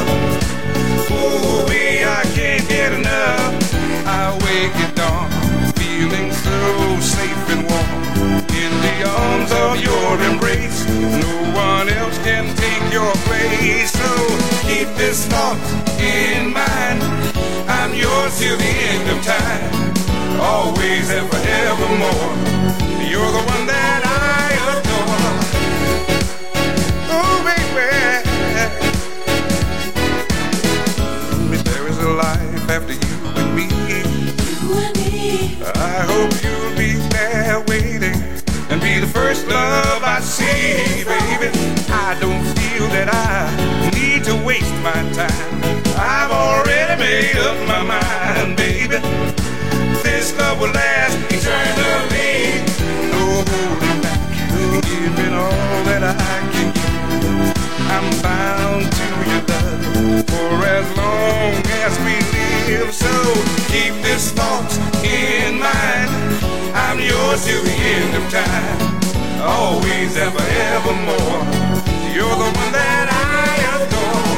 Ooh, baby, I can't get enough. I wake at dawn, feeling so safe and warm. Arms of your embrace, no one else can take your place. So keep this thought in mind. I'm yours till the end of time. Always and forevermore. You're the one that see, baby. I don't feel that I need to waste my time. I've already made up my mind, baby. This love will last eternally. No holding back, giving all that I can give. I'm bound to your love for as long as we live. So keep this thought in mind. I'm yours till the end of time. Always, ever, evermore. You're the one that I adore.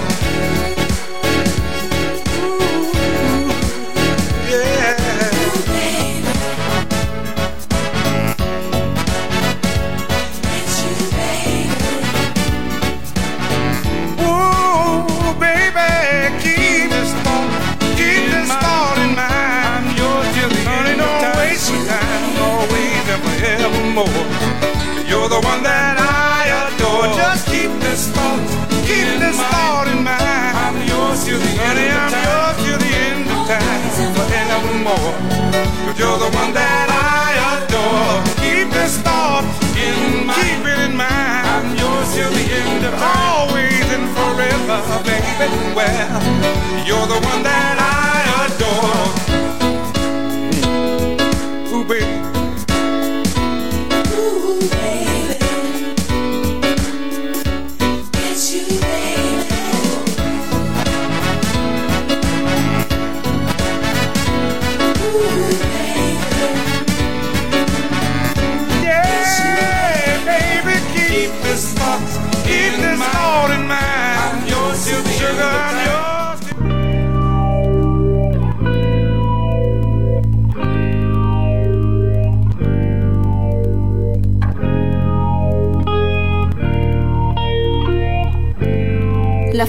But you're the one that I adore. Keep this thought in mind. Keep it in mind. I'm yours till the end of time. Always and forever, baby. Well, you're the one that I adore.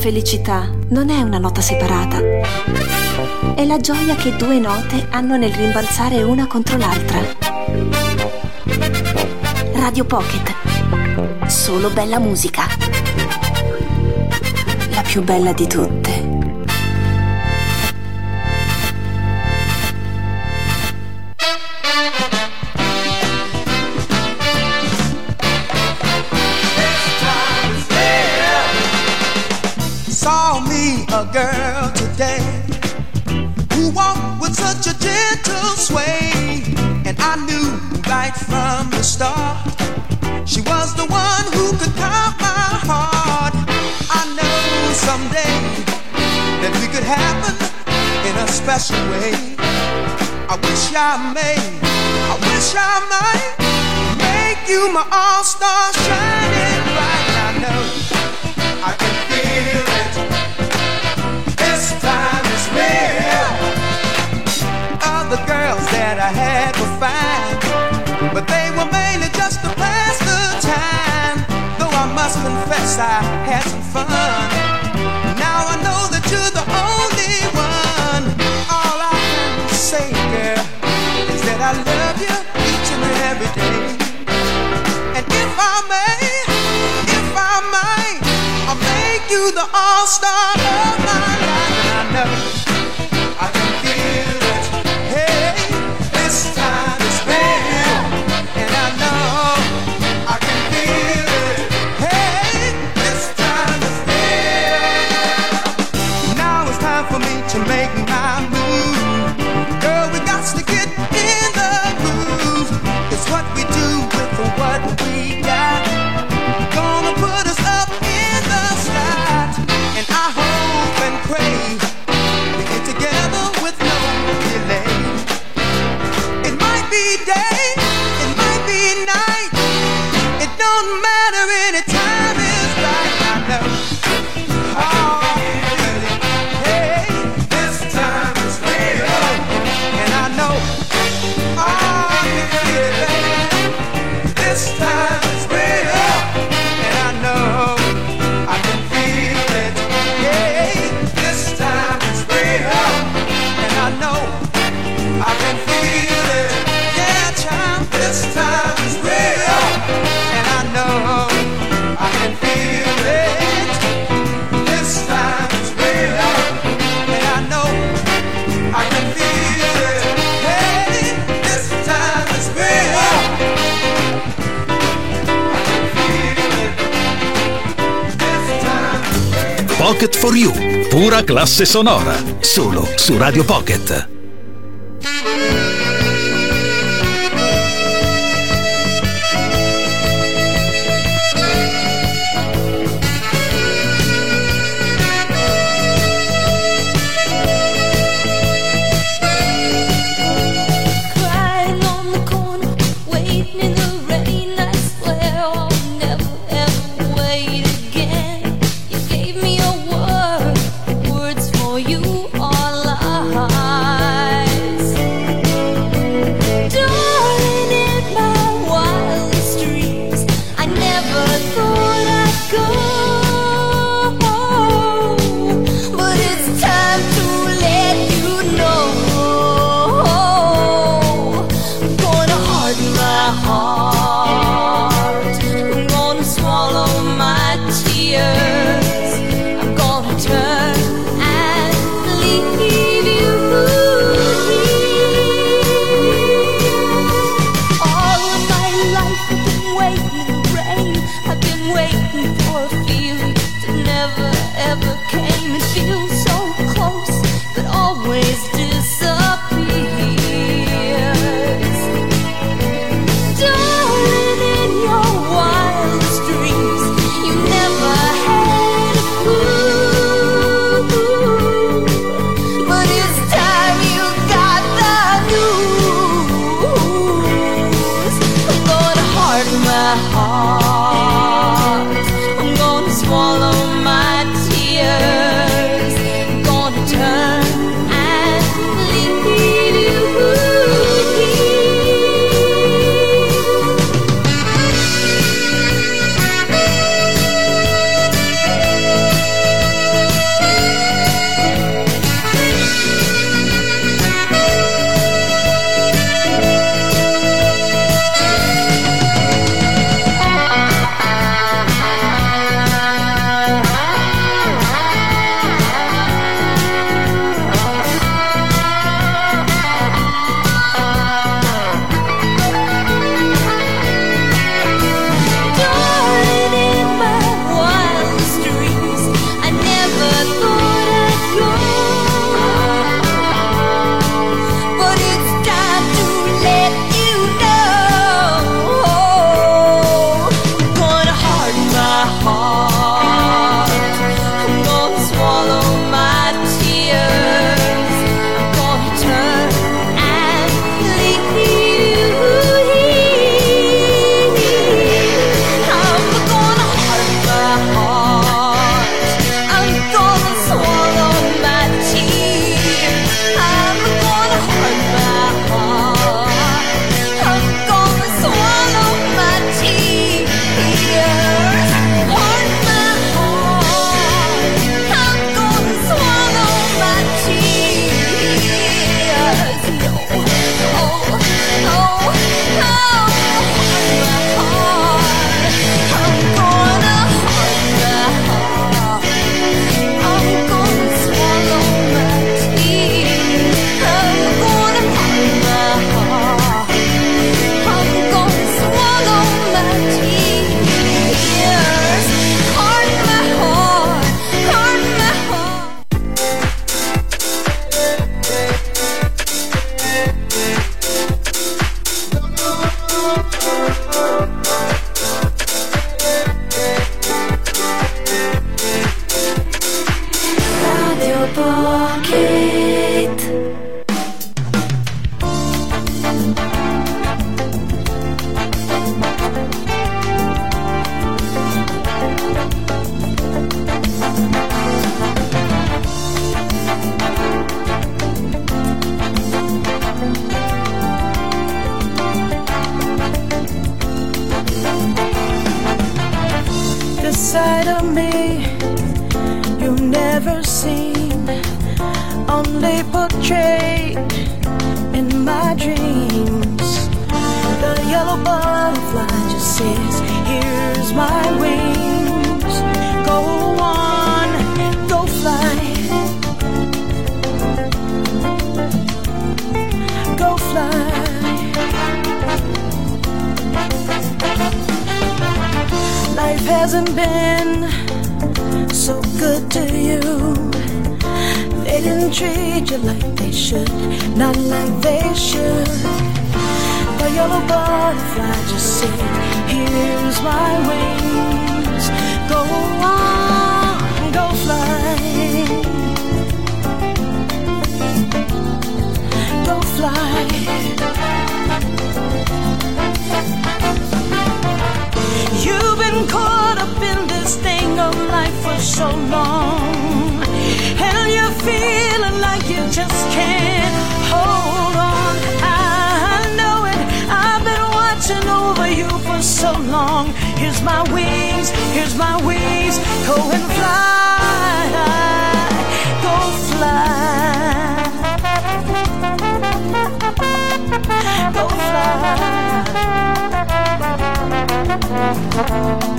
Felicità non è una nota separata. È la gioia che due note hanno nel rimbalzare una contro l'altra. Radio Pocket. Solo bella musica. La più bella di tutte. The start she was the one who could calm my heart. I know someday that we could happen in a special way. I wish I may, I wish I might make you my all-star shining bright. I know I can feel it. This time is real. Must confess I had some fun. Now I know that you're the only one. All I can say, girl, is that I love you each and every day. And if I may, if I might, I'll make you the all-star of my life. And I know for You, pura classe sonora, solo su Radio Pocket. Should, not like they should. The yellow butterfly just said, Here's my wings. Go on, go fly. Go fly. You've been caught up in this thing of life for so long, watching over you for so long. Here's my wings, here's my wings, go and fly, go fly, go Go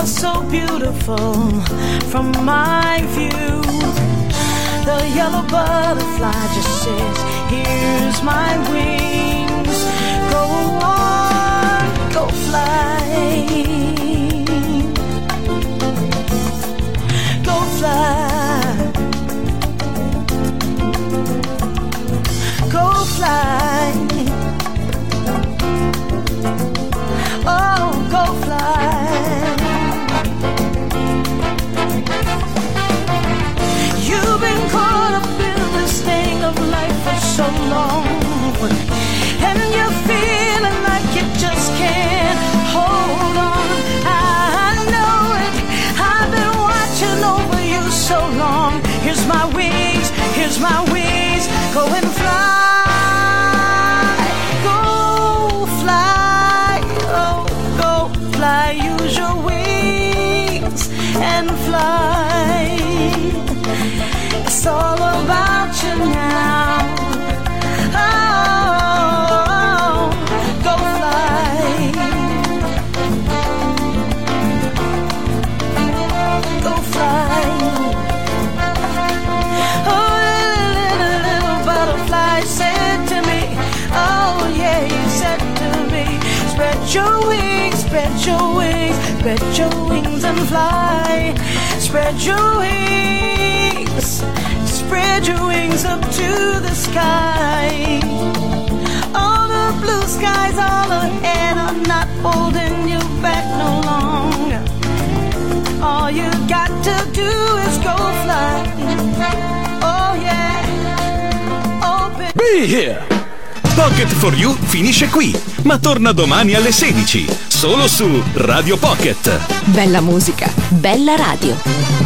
are so beautiful from my view. The yellow butterfly just says, Here's my wings. Go on, go fly. Go fly. Go fly. My wings. Go fly. Spread your wings, spread your wings up to the sky. All the blue skies all ahead are not holding you back no longer. All you got to do is go fly. Oh yeah. Open. Be here! Pocket for You finisce qui, ma torna domani alle 16, solo su Radio Pocket. Bella musica, bella radio.